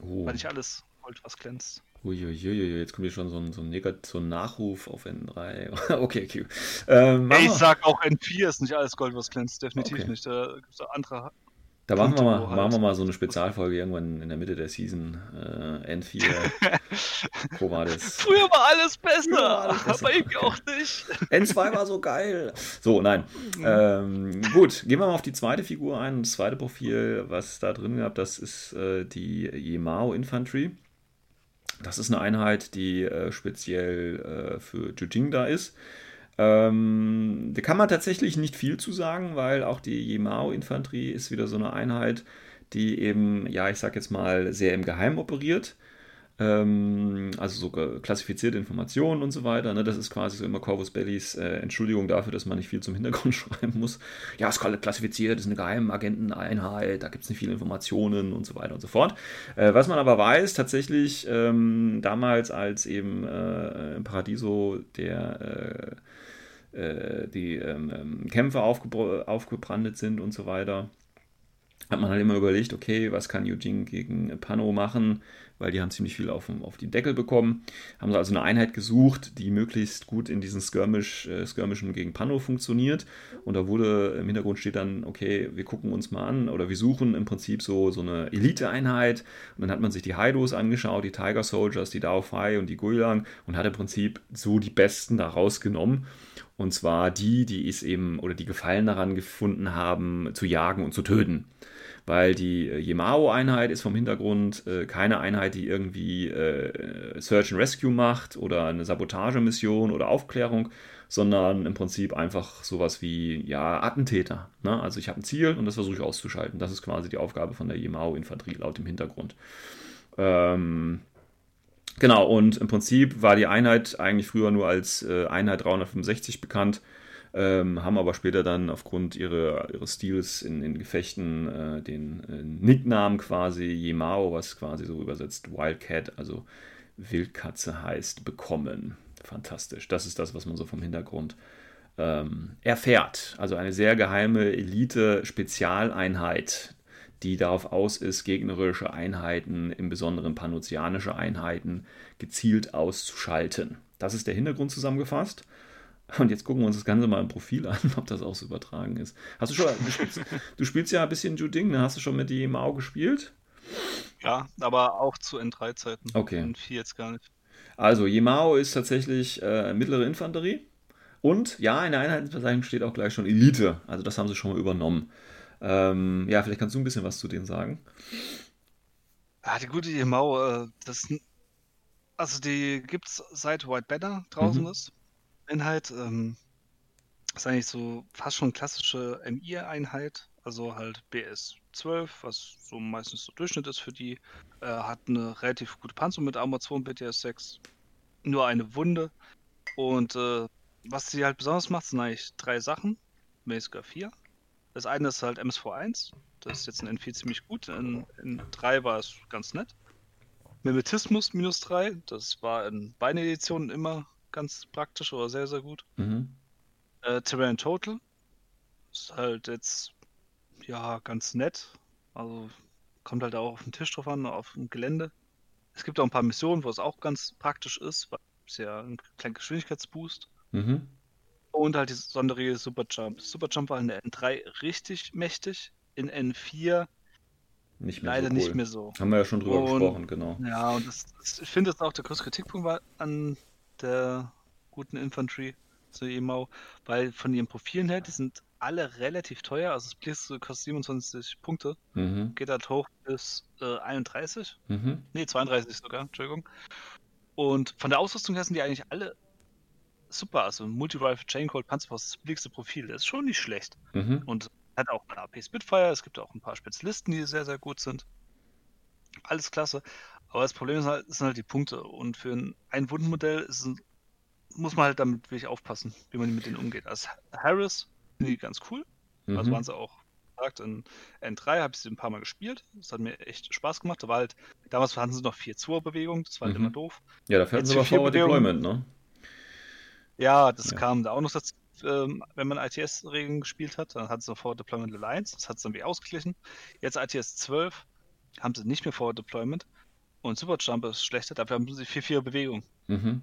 oh. weil nicht alles Gold was glänzt. Uiuiui, jetzt kommt hier schon so ein, so ein, Negat so ein Nachruf auf N3. okay, okay. Ähm, Ey, ich sag auch N4 ist nicht alles Gold, was glänzt, definitiv Okay. nicht. Da gibt es andere. da machen wir, mal, wo machen wir halt- mal so eine Spezialfolge irgendwann in der Mitte der Season. Äh, N4, Pro Vadis. Früher war alles besser, Früher war alles besser. aber irgendwie auch nicht. N2 war so geil. So, nein. Ähm, gut, gehen wir mal auf die zweite Figur ein. Das zweite Profil, was da drin gehabt, das ist äh, die Yemao Infantry. Das ist eine Einheit, die äh, speziell äh, für Jujing da ist. Ähm, da kann man tatsächlich nicht viel zu sagen, weil auch die Yemao Infanterie ist wieder so eine Einheit, die eben, ja, ich sag jetzt mal, sehr im Geheimen operiert. Ähm, also so ge- klassifizierte Informationen und so weiter. Ne? Das ist quasi so immer Corvus Bellis äh, Entschuldigung dafür, dass man nicht viel zum Hintergrund schreiben muss. Ja, es ist klassifiziert, ist eine Geheimagenteneinheit, da gibt es nicht viele Informationen und so weiter und so fort. Äh, was man aber weiß, tatsächlich ähm, damals, als eben äh, im Paradiso der äh, äh, die ähm, ähm, Kämpfe aufgebr- aufgebrandet sind und so weiter, hat man halt immer überlegt, okay, was kann Eugene gegen Pano machen, weil die haben ziemlich viel auf, auf die Deckel bekommen. Haben sie also eine Einheit gesucht, die möglichst gut in diesen Skirmish, äh, Skirmischen gegen Pano funktioniert. Und da wurde im Hintergrund steht dann, okay, wir gucken uns mal an oder wir suchen im Prinzip so, so eine Elite-Einheit. Und dann hat man sich die Haidos angeschaut, die Tiger Soldiers, die Dao Fai und die Guilang und hat im Prinzip so die Besten da rausgenommen. Und zwar die, die es eben oder die Gefallen daran gefunden haben, zu jagen und zu töten. Weil die äh, Yemao-Einheit ist vom Hintergrund äh, keine Einheit, die irgendwie äh, Search and Rescue macht oder eine Sabotagemission oder Aufklärung, sondern im Prinzip einfach sowas wie ja, Attentäter. Ne? Also ich habe ein Ziel und das versuche ich auszuschalten. Das ist quasi die Aufgabe von der Yemao-Infanterie laut dem Hintergrund. Ähm, Genau, und im Prinzip war die Einheit eigentlich früher nur als äh, Einheit 365 bekannt, ähm, haben aber später dann aufgrund ihrer, ihres Stils in, in Gefechten äh, den äh, Nicknamen quasi Yemao, was quasi so übersetzt Wildcat, also Wildkatze heißt, bekommen. Fantastisch. Das ist das, was man so vom Hintergrund ähm, erfährt. Also eine sehr geheime Elite-Spezialeinheit, die darauf aus ist, gegnerische Einheiten, im Besonderen panozianische Einheiten, gezielt auszuschalten. Das ist der Hintergrund zusammengefasst. Und jetzt gucken wir uns das Ganze mal im Profil an, ob das auch so übertragen ist. Hast du schon, du spielst, du spielst ja ein bisschen Juding, ne? Hast du schon mit die Mao gespielt? Ja, aber auch zu N3-Zeiten. Okay. N4 jetzt gar nicht. Also, Yemao ist tatsächlich äh, mittlere Infanterie. Und ja, in der Einheitsbezeichnung steht auch gleich schon Elite. Also, das haben sie schon mal übernommen. Ähm, ja, vielleicht kannst du ein bisschen was zu denen sagen. Ah, die gute Yemau, äh, das, also die gibt's seit White Banner draußen Mhm. ist. Einheit, ähm, ist eigentlich so fast schon klassische MI-Einheit. also halt BS 12, was so meistens so Durchschnitt ist für die. Äh, hat eine relativ gute Panzerung mit Armor 2 und BTS 6. Nur eine Wunde. Und äh, was sie halt besonders macht, sind eigentlich drei Sachen. Nee, sogar vier. Das eine ist halt MSV1. Das ist jetzt in N4 ziemlich gut. In, in 3 war es ganz nett. Mimetismus minus 3. Das war in beiden Editionen immer ganz praktisch oder sehr, sehr gut. Mhm. Äh, Terrain Total ist halt jetzt ja ganz nett. Also kommt halt auch auf den Tisch drauf an, auf dem Gelände. Es gibt auch ein paar Missionen, wo es auch ganz praktisch ist, weil es ja ein kleiner Geschwindigkeitsboost. Mhm. Und halt die Sonderregel Superjump. Superjump war in der N3 richtig mächtig, in N4 Nicht mehr leider so cool. nicht mehr so. Haben wir ja schon drüber Und- gesprochen, genau. Ja, und das, das, ich finde, das auch der größte Kritikpunkt war an der guten Infantry zu EMAU, weil von ihren Profilen her, die sind alle relativ teuer. Also das Blitz kostet 27 Punkte, Mhm. geht halt hoch bis äh, 31. Mhm. Nee, 32 sogar, Entschuldigung. Und von der Ausrüstung her sind die eigentlich alle super. Also Multi-Rifle, Chaincold, Panzerfaust, das billigste Profil. Das ist schon nicht schlecht. Mhm. Und hat auch eine AP Spitfire. Es gibt auch ein paar Spezialisten, die sehr, sehr gut sind. Alles klasse. Aber das Problem ist halt, sind halt die Punkte. Und für ein Einwundenmodell muss man halt damit wirklich aufpassen, wie man mit denen umgeht. Also Harris finde ich ganz cool. Also Mhm. waren sie auch gesagt, in N3 habe ich sie ein paar Mal gespielt. Das hat mir echt Spaß gemacht. Da war halt, damals hatten sie noch 4-2-Bewegung, das war halt Mhm. immer doof. Ja, dafür hatten Jetzt sie aber Forward Deployment, ne? Ja, das Ja. kam da auch noch dazu, ähm, wenn man ITS-Regeln gespielt hat, dann hat sie noch Forward Deployment 1, das hat es dann wieder ausgeglichen. Jetzt ITS 12 haben sie nicht mehr Forward Deployment und Superjump ist schlechter, dafür haben sie 4-4 Bewegung. Mhm.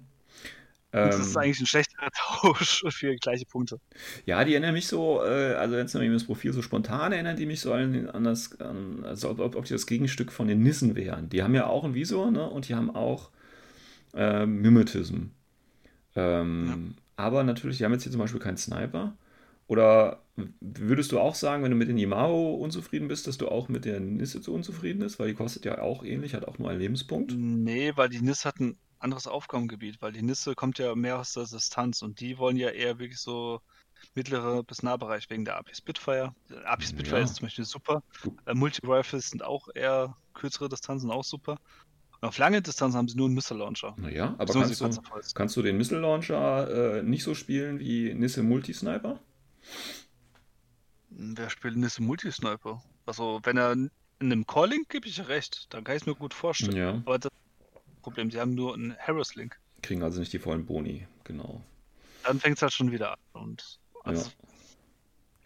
Das ist Ähm, eigentlich ein schlechterer Tausch für gleiche Punkte. Ja, die erinnern mich so, äh, also jetzt nämlich das Profil so spontan erinnern die mich so an, an das, an, also ob, ob, die das Gegenstück von den Nissen wären. Die haben ja auch ein Visor, ne? Und die haben auch ähm, Mimetism. Ähm, Aber natürlich, die haben jetzt hier zum Beispiel keinen Sniper. Oder würdest du auch sagen, wenn du mit den Yamaho unzufrieden bist, dass du auch mit der Nisse so unzufrieden bist? Weil die kostet ja auch ähnlich, hat auch nur einen Lebenspunkt. Nee, weil die NIS hat ein anderes Aufgabengebiet, weil die Nisse kommt ja mehr aus der Distanz und die wollen ja eher wirklich so mittlere bis Nahbereich wegen der AP Spitfire. AP Spitfire Ja. ist zum Beispiel super. Äh, Multi-Rifles sind auch eher kürzere Distanzen, auch super. Und auf lange Distanzen haben sie nur einen Missile Launcher. Naja, aber kannst du, kannst du den Missile Launcher äh, nicht so spielen wie Nisse Multisniper? Wer spielt Nisse Multisniper? Also, wenn er in einem Calling gebe ich ja recht, dann kann ich es mir gut vorstellen. Ja, Aber das Problem, sie haben nur einen Harris-Link. kriegen also nicht die vollen Boni, genau. Dann fängt es halt schon wieder an. Und also,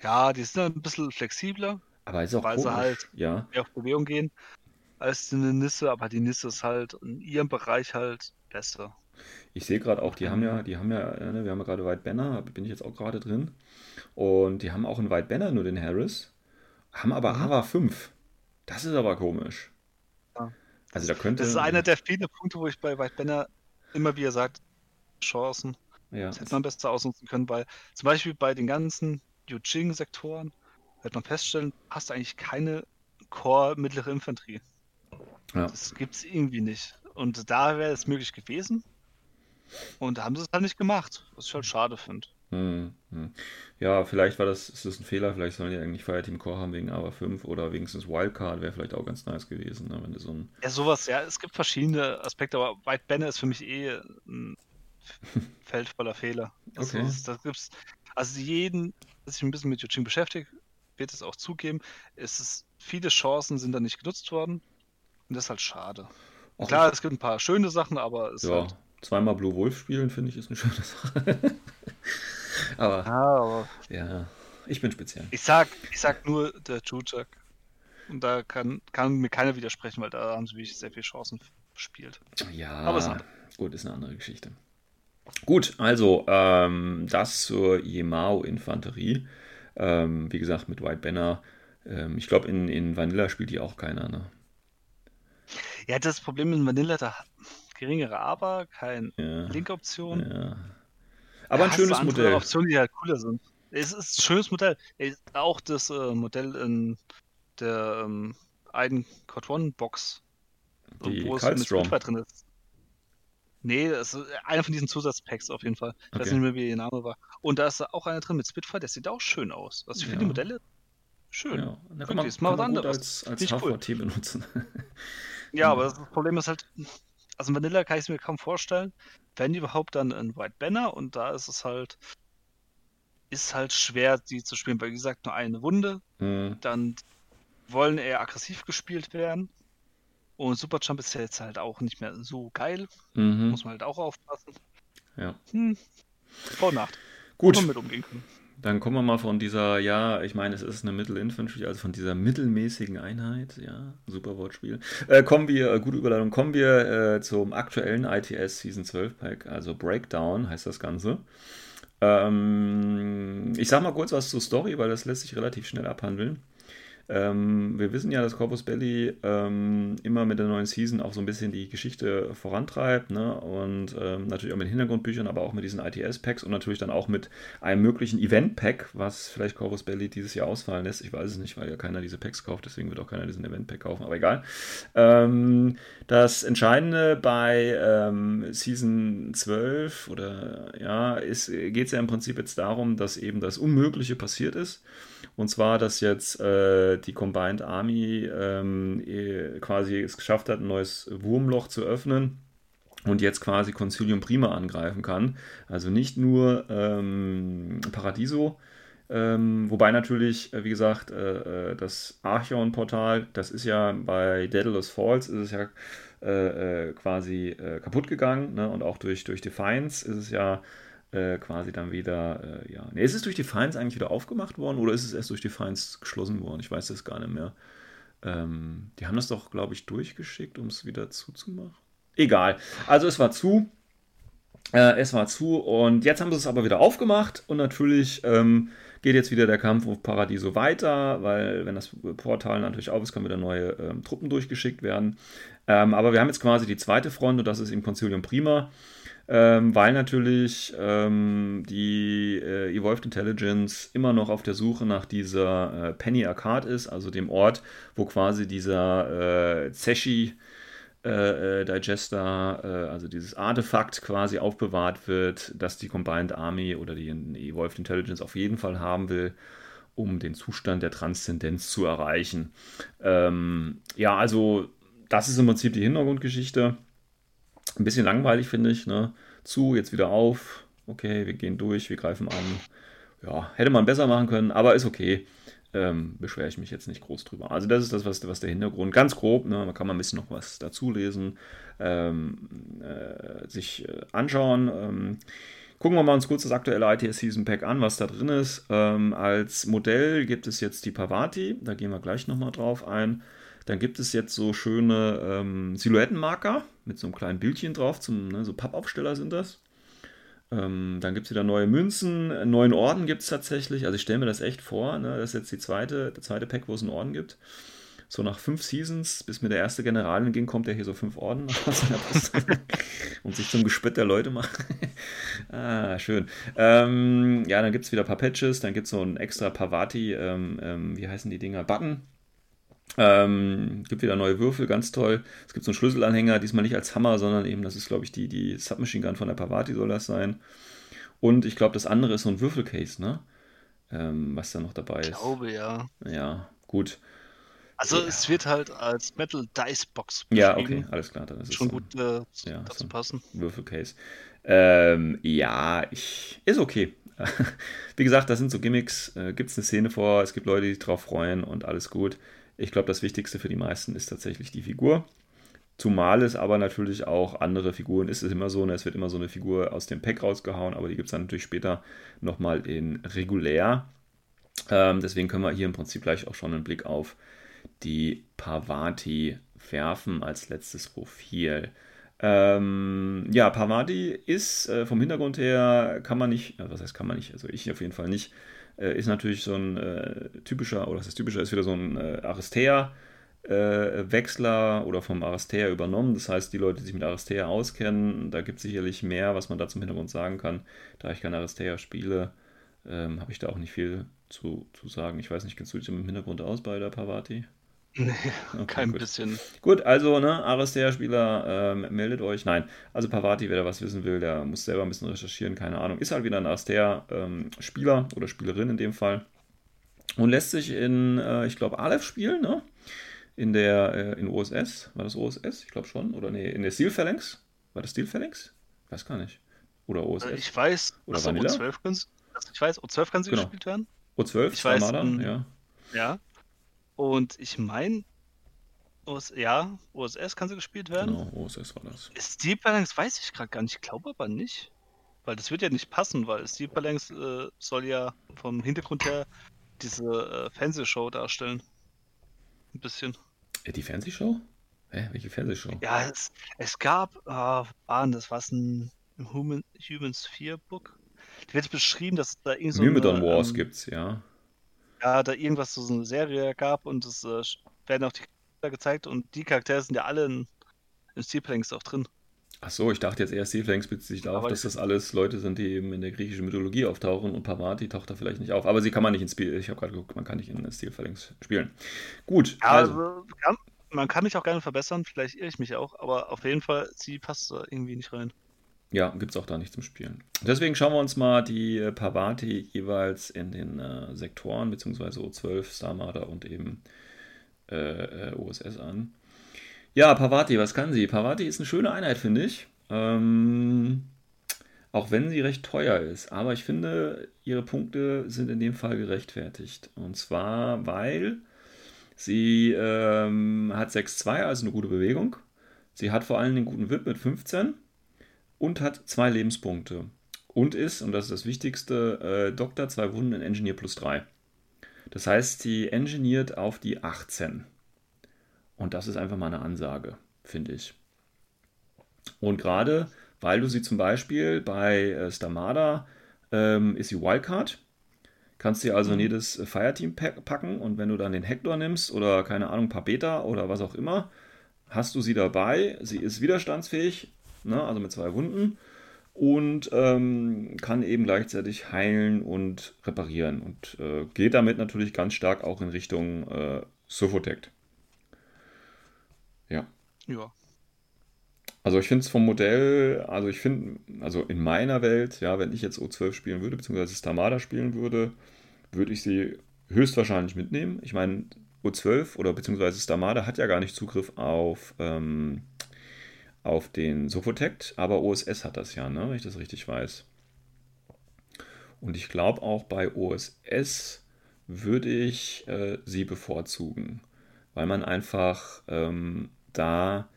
ja. die sind ein bisschen flexibler, Aber ist auch Weil sie komisch. halt- Ja, mehr auf Bewegung gehen, als eine Nisse, aber die Nisse ist halt in ihrem Bereich halt besser. Ich sehe gerade auch, die haben ja, die haben ja, äh, ne, wir haben ja gerade White Banner, bin ich jetzt auch gerade drin. Und die haben auch in White Banner nur den Harris, haben aber Mhm. AVA 5. Das ist aber komisch. Ja. Also da könnte. Das ist einer der vielen Punkte, wo ich bei White Banner immer wieder sage, Chancen. Ja, Das hätte man besser ausnutzen können, weil zum Beispiel bei den ganzen Yujing-Sektoren wird man feststellen, hast du eigentlich keine Core mittlere Infanterie. ja. Das gibt es irgendwie nicht. Und da wäre es möglich gewesen. Und da haben sie es halt nicht gemacht, was ich halt schade finde. Hm, hm. Ja, vielleicht war das, ist das ein Fehler, vielleicht sollen die eigentlich Fireteam Core haben wegen AVA 5 oder wenigstens Wildcard wäre vielleicht auch ganz nice gewesen, ne, wenn du so ein. Ja, sowas, ja, es gibt verschiedene Aspekte, aber White Banner ist für mich eh ein Feld voller Fehler. Also, Okay. das, das gibt's, also jeden, der sich ein bisschen mit Yujing beschäftigt, wird es auch zugeben. Es ist, viele Chancen sind da nicht genutzt worden. Und das ist halt schade. Ach, Klar, es gibt ein paar schöne Sachen, aber es ist Ja, halt. Zweimal Blue Wolf spielen, finde ich, ist eine schöne Sache. Aber Ja, aber ja, ich bin speziell. ich sag, ich sag nur der Jujak. Und da kann, kann mir keiner widersprechen, weil da haben sie wirklich sehr viele Chancen verspielt. Ja, Aber es ist- gut, ist eine andere Geschichte. Gut, also ähm, das zur Yemao-Infanterie. Ähm, wie gesagt, mit White Banner. Ähm, ich glaube, in, in Vanilla spielt die auch keiner. Ne? Ja, das Problem in Vanilla, da geringere Aber, keine Ja, Link-Option. ja. Aber ein hast du schönes Modell. Optionen, die halt cooler sind. Es ist ein schönes Modell. Auch das äh, Modell in der ähm, einen Code One Box, Die wo es mit. Spitfire drin ist. Nee, das ist einer von diesen Zusatzpacks auf jeden Fall. Ich weiß Okay. nicht mehr, wie der Name war. Und da ist auch einer drin mit Spitfire, der sieht auch schön aus. Also für Ja. die Modelle Schön. Ja, da kann man, kann was man gut anderes. als, als ich cool. HVT benutzen. Ja, aber das Problem ist halt, also Vanilla kann ich es mir kaum vorstellen. Wenn überhaupt dann ein White Banner und da ist es halt, ist halt schwer, die zu spielen, weil wie gesagt, nur eine Wunde, Hm, dann wollen eher aggressiv gespielt werden. Und Superjump ist ja jetzt halt auch nicht mehr so geil, mhm. muss man halt auch aufpassen. Ja. Hm. Vor und Nacht. Gut, mit umgehen können. Dann kommen wir mal von dieser, ja, ich meine, es ist eine Middle Infantry, also von dieser mittelmäßigen Einheit, ja, super Wortspiel. Äh, kommen wir, äh, gute Überleitung, kommen wir äh, zum aktuellen ITS Season 12 Pack, also Breakdown heißt das Ganze. Ähm, ich sag mal kurz was zur Story, weil das lässt sich relativ schnell abhandeln. Ähm, wir wissen ja, dass Corpus Belli ähm, immer mit der neuen Season auch so ein bisschen die Geschichte vorantreibt, ne? Und ähm, natürlich auch mit Hintergrundbüchern, aber auch mit diesen ITS-Packs und natürlich dann auch mit einem möglichen Event-Pack, was vielleicht Corpus Belli dieses Jahr ausfallen lässt. Ich weiß es nicht, weil ja keiner diese Packs kauft, deswegen wird auch keiner diesen Event-Pack kaufen, aber egal. Ähm, das Entscheidende bei ähm, Season 12 oder ja, geht es ja im Prinzip jetzt darum, dass eben das Unmögliche passiert ist. Und zwar, dass jetzt äh, die Combined Army ähm, eh quasi es geschafft hat, ein neues Wurmloch zu öffnen und jetzt quasi Concilium Prima angreifen kann. Also nicht nur ähm, Paradiso, ähm, wobei natürlich, äh, wie gesagt, äh, äh, das Archeon-Portal, das ist ja bei Daedalus Falls, ist es ja äh, äh, quasi äh, kaputt gegangen. Ne? Und auch durch, durch Defiance ist es ja äh, quasi dann wieder, äh, ja. Ne, ist es durch Defiance eigentlich wieder aufgemacht worden oder ist es erst durch Defiance geschlossen worden? Ich weiß das gar nicht mehr. Ähm, die haben das doch, glaube ich, durchgeschickt, um es wieder zuzumachen. Egal. Also es war zu. Äh, es war zu und jetzt haben sie es aber wieder aufgemacht und natürlich ähm, geht jetzt wieder der Kampf auf Paradiso weiter, weil wenn das Portal natürlich auf ist, können wieder neue ähm, Truppen durchgeschickt werden. Ähm, aber wir haben jetzt quasi die zweite Front und das ist im Concilium Prima, ähm, weil natürlich ähm, die äh, Evolved Intelligence immer noch auf der Suche nach dieser äh, Penny Arcade ist, also dem Ort, wo quasi dieser äh, Zeshi äh, äh, Digester, äh, also dieses Artefakt quasi aufbewahrt wird, das die Combined Army oder die Evolved Intelligence auf jeden Fall haben will, um den Zustand der Transzendenz zu erreichen. Ähm, ja, also das ist im Prinzip die Hintergrundgeschichte. Ein bisschen langweilig, finde ich. Ne? Zu, jetzt wieder auf. Okay, wir gehen durch, wir greifen an. Ja, hätte man besser machen können, aber ist okay ähm, beschwere ich mich jetzt nicht groß drüber. Also das ist das, was, was der Hintergrund, ganz grob, ne, man kann mal ein bisschen noch was dazu lesen, ähm, äh, sich äh, anschauen. Ähm, gucken wir mal uns kurz das aktuelle ITS Season Pack an, was da drin ist. Ähm, als Modell gibt es jetzt die Pavati, da gehen wir gleich nochmal drauf ein. Dann gibt es jetzt so schöne ähm, Silhouettenmarker mit so einem kleinen Bildchen drauf, zum, ne, so Pappaufsteller sind das. Ähm, dann gibt es wieder neue Münzen. Einen neuen Orden gibt es tatsächlich. Also ich stelle mir das echt vor. Ne? Das ist jetzt die zweite, der zweite Pack, wo es einen Orden gibt. So nach fünf Seasons, bis mir der erste General ging, kommt er hier so fünf Orden und sich zum Gespött der Leute macht. ah, schön. Ähm, ja, dann gibt es wieder ein paar Patches. Dann gibt es so ein extra Pavati, ähm, ähm, wie heißen die Dinger? Button. Ähm, gibt wieder neue Würfel, ganz toll. Es gibt so einen Schlüsselanhänger, diesmal nicht als Hammer, sondern eben, das ist, glaube ich, die, die Submachine Gun von der Pavati soll das sein. Und ich glaube, das andere ist so ein Würfelcase, ne? Ähm, was da noch dabei Ich ist. glaube, ja. Ja, gut. Also Ja. es wird halt als Metal Dice Box Ja, okay, alles klar. Dann ist es Schon ein gut äh, ja, dazu so passen. Würfelcase. Ähm, ja, ich, ist okay. Wie gesagt, das sind so Gimmicks. Äh, gibt es eine Szene vor, es gibt Leute, die sich drauf freuen und alles gut. Ich glaube, das Wichtigste für die meisten ist tatsächlich die Figur. Zumal es aber natürlich auch andere Figuren ist. Es immer so, ne, es wird immer so eine Figur aus dem Pack rausgehauen, aber die gibt es dann natürlich später nochmal in regulär. Ähm, deswegen können wir hier im Prinzip gleich auch schon einen Blick auf die Pavati werfen als letztes Profil. Ähm, ja, Pavati ist äh, vom Hintergrund her, kann man nicht, äh, was heißt kann man nicht, also ich auf jeden Fall nicht, äh, ist natürlich so ein äh, typischer, oder was ist typischer, ist wieder so ein äh, Aristea. Äh, Wechsler oder vom Aristea übernommen. Das heißt, die Leute, die sich mit Aristea auskennen, da gibt es sicherlich mehr, was man da zum Hintergrund sagen kann. Da ich keine Aristea spiele, ähm, habe ich da auch nicht viel zu, zu sagen. Ich weiß nicht, kennst du dich im Hintergrund aus bei der Pavati? Nee, Okay, kein gut. bisschen. Gut, also, ne, Aristea-Spieler, ähm, meldet euch. Nein, also Pavati, wer da was wissen will, der muss selber ein bisschen recherchieren, keine Ahnung. Ist halt wieder ein Aristea-Spieler oder Spielerin in dem Fall. und lässt sich in, äh, ich glaube, Aleph spielen, ne? In der, äh, in OSS. War das OSS? Ich glaube schon. Oder nee, in der Steel Phalanx? War das Steel Phalanx? Weiß gar nicht. Oder OSS. Äh, Ich weiß, Oder Vanilla? O12 kann, sie- also ich weiß, O12 kann sie Genau. gespielt werden. O12, Ich weiß, Armada, ähm, ja. Ja. Und ich meine, OS, ja, OSS kann sie gespielt werden. Genau, OSS war das. Steel Phalanx weiß ich gerade gar nicht. Ich glaube aber nicht. Weil das wird ja nicht passen, weil Steel Phalanx äh, soll ja vom Hintergrund her diese äh, Fernsehshow darstellen. Ein bisschen. Äh, Die Fernsehshow? Hä, welche Fernsehshow? Ja, es, es gab, äh, waren das was ein Human, Humans 4 Book? Da wird beschrieben, dass da irgend so Myrmidon Wars ähm, gibt's, ja. Ja, da irgendwas so eine Serie gab und es äh, werden auch die Charaktere gezeigt und die Charaktere sind ja alle in, in Steel auch drin. Ach so, ich dachte jetzt eher, Steel Flanks bezieht sich darauf, dass das alles Leute sind, die eben in der griechischen Mythologie auftauchen und Pavati taucht da vielleicht nicht auf. Aber sie kann man nicht in Spiel. Ich habe gerade geguckt, man kann nicht in Steel Phalanx spielen. Gut, Ja, also. also, kann, man kann mich auch gerne verbessern, vielleicht irre ich mich auch, aber auf jeden Fall, sie passt da irgendwie nicht rein. Ja, gibt es auch da nicht zum Spielen. Deswegen schauen wir uns mal die äh, Pavati jeweils in den äh, Sektoren, beziehungsweise O12, Star Marder und eben äh, äh, OSS an. Ja, Pavati, was kann sie? Pavati ist eine schöne Einheit, finde ich. Ähm, auch wenn sie recht teuer ist. Aber ich finde, ihre Punkte sind in dem Fall gerechtfertigt. Und zwar, weil sie ähm, hat 6-2, also eine gute Bewegung. Sie hat vor allem einen guten Whip mit 15 und hat zwei Lebenspunkte. Und ist, und das ist das Wichtigste, äh, Doktor, zwei Wunden in Engineer plus 3. Das heißt, sie engineert auf die 18. Und das ist einfach mal eine Ansage, finde ich. Und gerade, weil du sie zum Beispiel bei äh, Stamada ähm, ist sie Wildcard. Kannst sie also in jedes äh, Fireteam pack- packen und wenn du dann den Hector nimmst oder keine Ahnung, ein paar Beta oder was auch immer, hast du sie dabei. Sie ist widerstandsfähig, ne, also mit zwei Wunden und ähm, kann eben gleichzeitig heilen und reparieren und äh, geht damit natürlich ganz stark auch in Richtung äh, Sophotect. Ja. Ja. Also ich finde es vom Modell, also ich finde, also in meiner Welt, ja, wenn ich jetzt O12 spielen würde, beziehungsweise Stamada spielen würde, würde ich sie höchstwahrscheinlich mitnehmen. Ich meine, O12 oder beziehungsweise Stamada hat ja gar nicht Zugriff auf, ähm, auf den Sophotect, aber OSS hat das ja, ne, wenn ich das richtig weiß. Und ich glaube auch bei OSS würde ich äh, sie bevorzugen, weil man einfach ähm, da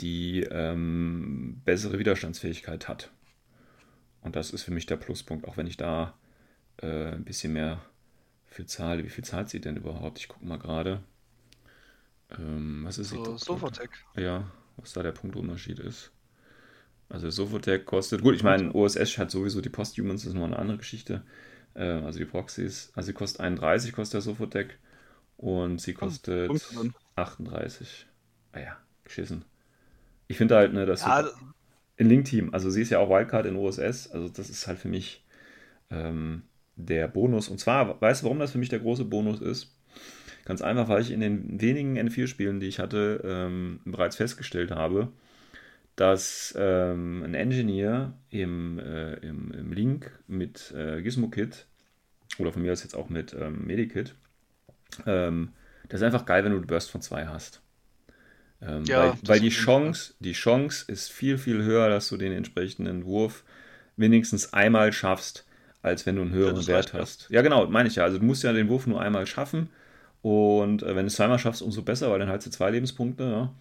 die ähm, bessere Widerstandsfähigkeit hat. Und das ist für mich der Pluspunkt, auch wenn ich da äh, ein bisschen mehr für zahle. Wie viel zahlt sie denn überhaupt? Ich gucke mal gerade. Ähm, was ist sie? So, Sofotec. Ja, was da der Punktunterschied ist. Also Sofotec kostet, gut, ich meine, OSS hat sowieso die Posthumans, das ist noch eine andere Geschichte. Äh, also die Proxys. Also sie kostet 31, kostet der Sofotec. Und sie kostet Punkte drin. 38. Ah ja, geschissen. Ich finde halt, ne, dass Ja, in Link-Team, also sie ist ja auch Wildcard in OSS, also das ist halt für mich ähm, der Bonus. Und zwar, weißt du, warum das für mich der große Bonus ist? Ganz einfach, weil ich in den wenigen N4-Spielen, die ich hatte, ähm, bereits festgestellt habe, dass ähm, ein Engineer im, äh, im, im Link mit äh, Gizmo-Kit oder von mir aus jetzt auch mit ähm, Medikit, ähm, das ist einfach geil, wenn du einen Burst von 2 hast. Ähm, Ja, weil weil die Chance, die Chance ist viel, viel höher, dass du den entsprechenden Wurf wenigstens einmal schaffst, als wenn du einen höheren das Wert ja. hast. Ja, genau, meine ich ja. Also du musst ja den Wurf nur einmal schaffen und äh, wenn du es zweimal schaffst, umso besser, weil dann hast du zwei Lebenspunkte. Ja?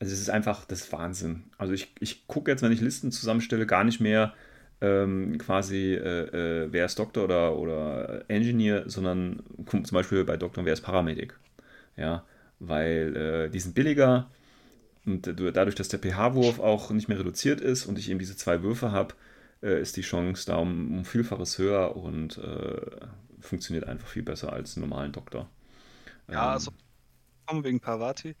Also es ist einfach, das Wahnsinn. Also ich, ich gucke jetzt, wenn ich Listen zusammenstelle, gar nicht mehr ähm, quasi, äh, äh, wer ist Doktor oder, oder Engineer, sondern zum Beispiel bei Doktor, wer ist Paramedic. Ja, weil äh, die sind billiger und du- dadurch, dass der pH-Wurf auch nicht mehr reduziert ist und ich eben diese zwei Würfe habe, äh, ist die Chance da um, um Vielfaches höher und äh, funktioniert einfach viel besser als einen normalen Doktor. Ja, Ähm, also kommen wegen Parvati.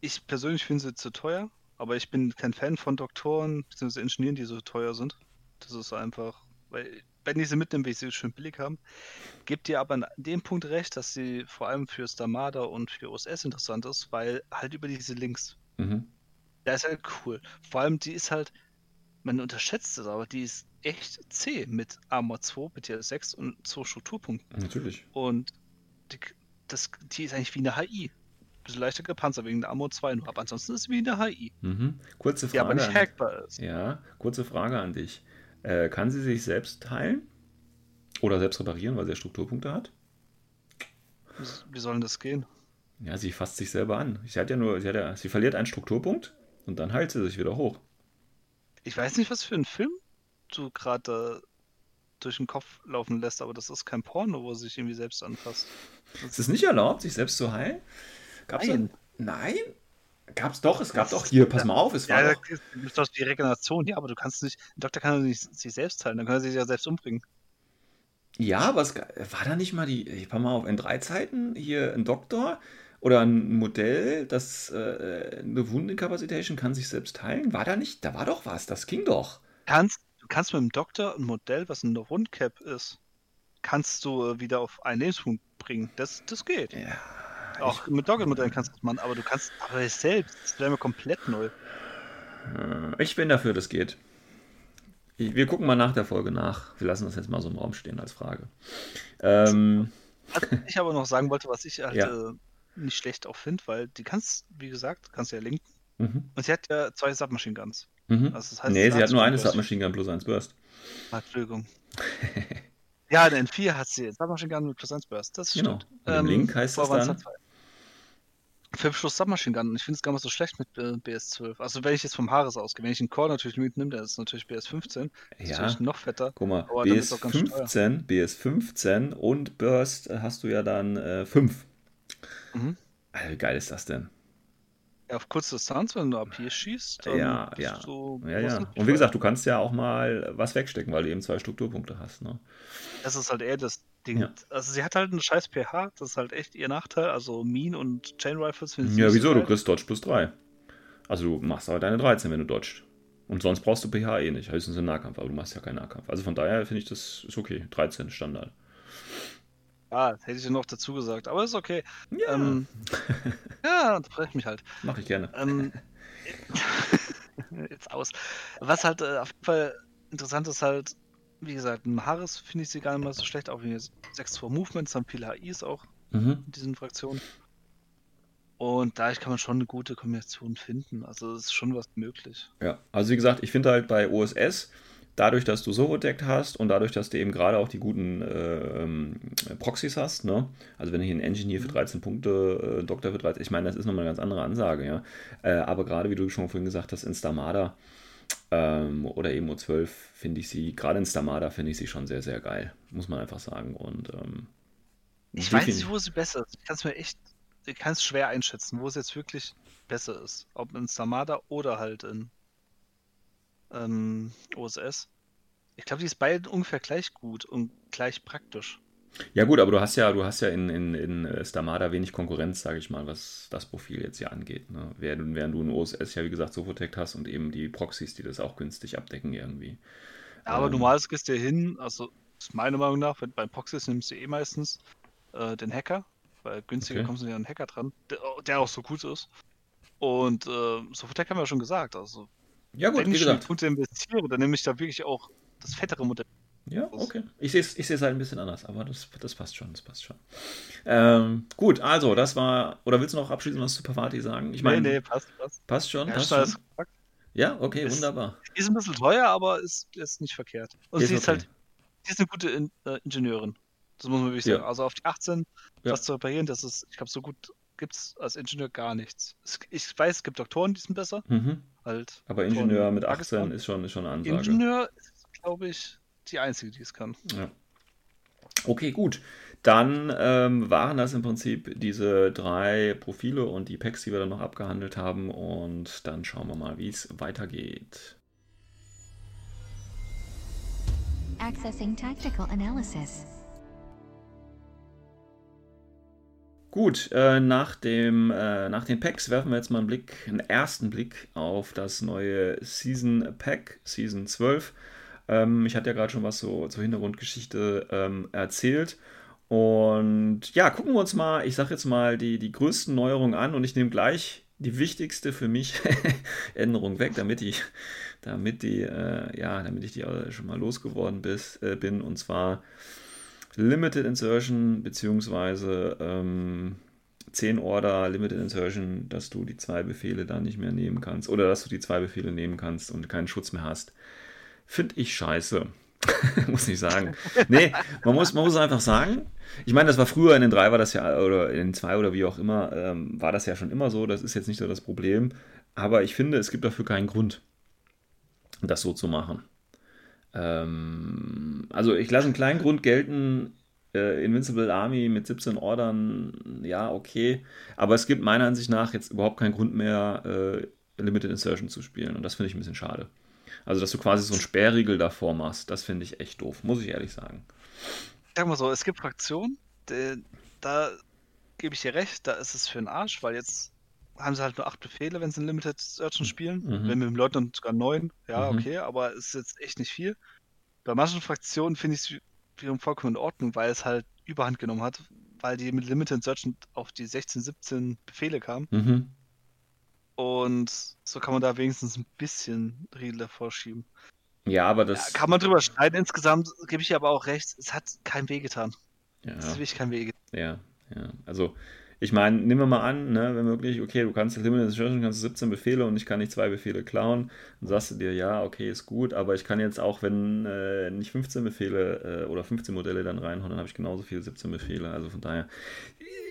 Ich persönlich finde sie zu teuer, aber ich bin kein Fan von Doktoren bzw. Ingenieuren, die so teuer sind. Das ist einfach, weil wenn die sie mitnehmen, will ich sie schön billig haben. Gebt ihr aber an dem Punkt recht, dass sie vor allem für Stamada und für OSS interessant ist, weil halt über diese Links, mhm. da ist halt cool. Vor allem die ist halt, man unterschätzt es, aber die ist echt zäh mit Armor 2, BTS 6 und 2 Strukturpunkten. Natürlich. Und die, das, die ist eigentlich wie eine HI. Bisschen leichter gepanzert wegen der Ammo 2 nur, aber ansonsten ist es wie eine HI. Mhm. Kurze Frage. Die aber nicht an- hackbar ist. Ja, kurze Frage an dich. Äh, kann sie sich selbst heilen? Oder selbst reparieren, weil sie ja Strukturpunkte hat? Wie, wie soll denn das gehen? Ja, sie fasst sich selber an. Sie hat ja nur, sie, hat ja, sie verliert einen Strukturpunkt und dann heilt sie sich wieder hoch. Ich weiß nicht, was für einen Film du gerade durch den Kopf laufen lässt, aber das ist kein Porno, wo sie sich irgendwie selbst anfasst. Ist es nicht erlaubt, sich selbst zu heilen? Gab's Nein. Da? Nein? Gab's doch, es gab doch hier, pass mal auf, es war Ja, doch. das ist doch die Regeneration, ja, aber du kannst nicht, ein Doktor kann doch nicht sich selbst heilen, dann kann er sich ja selbst umbringen. Ja, aber es war da nicht mal die, ich pass mal auf, in drei Zeiten hier ein Doktor oder ein Modell, das äh, eine Wundenkapazitation kann sich selbst heilen? War da nicht? Da war doch was, das ging doch. Kannst, du kannst mit dem Doktor ein Modell, was eine Rundcap ist, kannst du äh, wieder auf einen Lebenspunkt bringen. Das, das geht. Ja. Auch mit Doggelmodellen kannst du das machen, aber du kannst aber es selbst, das wäre mir komplett neu. Äh, Ich bin dafür, das geht. Wir gucken mal nach der Folge nach. Wir lassen das jetzt mal so im Raum stehen als Frage. Ähm, Was ich aber noch sagen wollte, was ich halt Ja. äh, nicht schlecht auch finde, weil die kannst, wie gesagt, kannst du ja linken. mhm, Und sie hat ja zwei Submachine Guns. mhm. Also das heißt, nee, sie hat nur eine. Submachine Gun plus 1 Burst. Entschuldigung. ja, in N4 hat sie Submachine Gun mit plus 1 Burst. Das Genau. stimmt. Und im Link heißt waren's dann- halt zwei. Fünf Schuss Submachine Gun. Ich finde es gar nicht so schlecht mit äh, BS12. Also wenn ich jetzt vom Haares ausgehe, wenn ich einen Core natürlich mitnehme, dann ist es natürlich BS15. Das ist Ja, natürlich noch fetter. guck mal, Aber dann wird's auch ganz BS15, BS15 und Burst äh, hast du ja dann äh, 5. Mhm. Alter, wie geil ist das denn? Auf kurze Distanz, wenn du AP schießt, dann Ja, bist ja. du Ja, ja. Und wie gesagt, du kannst ja auch mal was wegstecken, weil du eben zwei Strukturpunkte hast. Ne? Das ist halt eher das Ding. Ja. Also sie hat halt einen scheiß pH, das ist halt echt ihr Nachteil. Also Mean und Chain Rifles finde ich Ja, wieso? Du kriegst Dodge plus 3. Also du machst aber deine 13, wenn du dodgst. Und sonst brauchst du pH eh nicht. Höchstens im Nahkampf, aber du machst ja keinen Nahkampf. Also von daher finde ich das ist okay. 13 ist Standard. Ja, hätte ich noch dazu gesagt, aber ist okay. Ja, Ähm, ja, unterbreche mich halt. mach ich gerne. Ähm, jetzt aus. Was halt äh, auf jeden Fall interessant ist halt, wie gesagt, im Harris finde ich sie gar nicht mal so schlecht, auch wenn jetzt 6-2 Movements haben viele HIs auch Mhm. in diesen Fraktionen. Und da kann man schon eine gute Kombination finden. Also es ist schon was möglich. Ja, also wie gesagt, ich finde halt bei OSS, dadurch, dass du Sovodect hast und dadurch, dass du eben gerade auch die guten äh, ähm, Proxys hast, ne? Also wenn du hier einen Engineer für 13 Punkte, äh, Doktor für 13, ich meine, das ist nochmal eine ganz andere Ansage, ja. Äh, aber gerade wie du schon vorhin gesagt hast, in Stamada ähm, oder eben O12 finde ich sie, gerade in Stamada finde ich sie schon sehr, sehr geil, muss man einfach sagen. Und ähm, Ich weiß nicht, wo sie besser ist. Ich kann es mir echt, ich kann es schwer einschätzen, wo es jetzt wirklich besser ist. Ob in Samada oder halt in ähm, OSS. Ich glaube, die ist beide ungefähr gleich gut und gleich praktisch. Ja gut, aber du hast ja, du hast ja in, in, in äh, Stamada wenig Konkurrenz, sage ich mal, was das Profil jetzt hier angeht. Ne? Während, während du in OSS ja, wie gesagt, Sofotect hast und eben die Proxys, die das auch günstig abdecken irgendwie. Ja, aber Ähm. normales gehst du hin, also ist meiner Meinung nach, wenn, bei Proxys nimmst du eh meistens äh, den Hacker, weil günstiger Okay. kommst du ja an den Hacker dran, der, der auch so gut ist. Und äh, Sofotec haben wir ja schon gesagt, also Ja gut, wenn ich schon. Punkte investiere, dann nehme ich da wirklich auch das fettere Modell. Ja, okay. Ich sehe es ich seh's halt ein bisschen anders, aber das, das passt schon, das passt schon. Ähm, gut, also das war, oder willst du noch abschließend was zu Pavati sagen? Ich meine, nee, nee, passt, passt. passt schon, Ja, passt schon. Ja, okay, Ist- wunderbar. Ist ein bisschen teuer, aber ist, ist nicht verkehrt. Und Ist sie ist okay. halt, sie ist eine gute In äh, Ingenieurin. Das muss man wirklich Ja. sagen. Also auf die 18 Ja. was zu reparieren, das ist, ich glaube, so gut gibt es als Ingenieur gar nichts. Ich weiß, es gibt Doktoren, die sind besser. Mhm. Halt. Aber Ingenieur mit Pakistan. 18 ist schon, ist schon eine Ansage. Ingenieur ist, glaube ich, die einzige, die es kann. Ja. Okay, gut. Dann ähm, waren das im Prinzip diese drei Profile und die Packs, die wir dann noch abgehandelt haben. Und dann schauen wir mal, wie es weitergeht. Accessing tactical analysis. Gut, äh, nach, dem, äh, nach den Packs werfen wir jetzt mal einen Blick, einen ersten Blick auf das neue Season Pack, Season 12. Ähm, ich hatte ja gerade schon was so zur Hintergrundgeschichte ähm, erzählt. Und ja, gucken wir uns mal, ich sage jetzt mal, die, die größten Neuerungen an und ich nehme gleich die wichtigste für mich Änderung weg, damit ich, damit die, äh, ja, damit ich die schon mal losgeworden bis, äh, bin. Und zwar Limited Insertion beziehungsweise ähm, 10 Order Limited Insertion, dass du die zwei Befehle da nicht mehr nehmen kannst oder dass du die zwei Befehle nehmen kannst und keinen Schutz mehr hast. Finde ich scheiße. muss ich sagen. Nee, man muss, man muss einfach sagen, ich meine, das war früher in den 3 war das ja, oder in den 2 oder wie auch immer, ähm, war das ja schon immer so, das ist jetzt nicht so das Problem. Aber ich finde, es gibt dafür keinen Grund, das so zu machen. Ähm, also ich lasse einen kleinen Grund gelten, äh, Invincible Army mit 17 Ordern, ja, okay. Aber es gibt meiner Ansicht nach jetzt überhaupt keinen Grund mehr, äh, Limited Insertion zu spielen. Und das finde ich ein bisschen schade. Also, dass du quasi so einen Sperrriegel davor machst, das finde ich echt doof, muss ich ehrlich sagen. Sag mal so, es gibt Fraktionen, da gebe ich dir recht, da ist es für den Arsch, weil jetzt haben sie halt nur acht Befehle, wenn sie in Limited Searchen spielen. Mhm. Wenn mit dem Leutnant sogar neun, ja, Mhm. okay, aber es ist jetzt echt nicht viel. Bei manchen Fraktionen finde ich es wiederum vollkommen in Ordnung, weil es halt Überhand genommen hat, weil die mit Limited Searchen auf die 16, 17 Befehle kamen. Mhm. Und so kann man da wenigstens ein bisschen Riegel davor schieben. Ja, aber Ja, das. kann man drüber streiten. Insgesamt gebe ich aber auch recht, es hat kein Weh getan. Ja. Es hat wirklich kein Weh getan. Ja, ja. Also, ich meine, nehmen wir mal an, ne, wenn möglich, okay, du kannst Limited Insertion, kannst 17 Befehle und ich kann nicht zwei Befehle klauen. Dann sagst du dir, ja, okay, ist gut, aber ich kann jetzt auch, wenn äh, nicht 15 Befehle äh, oder 15 Modelle dann reinhauen, dann habe ich genauso viele 17 Befehle. Also von daher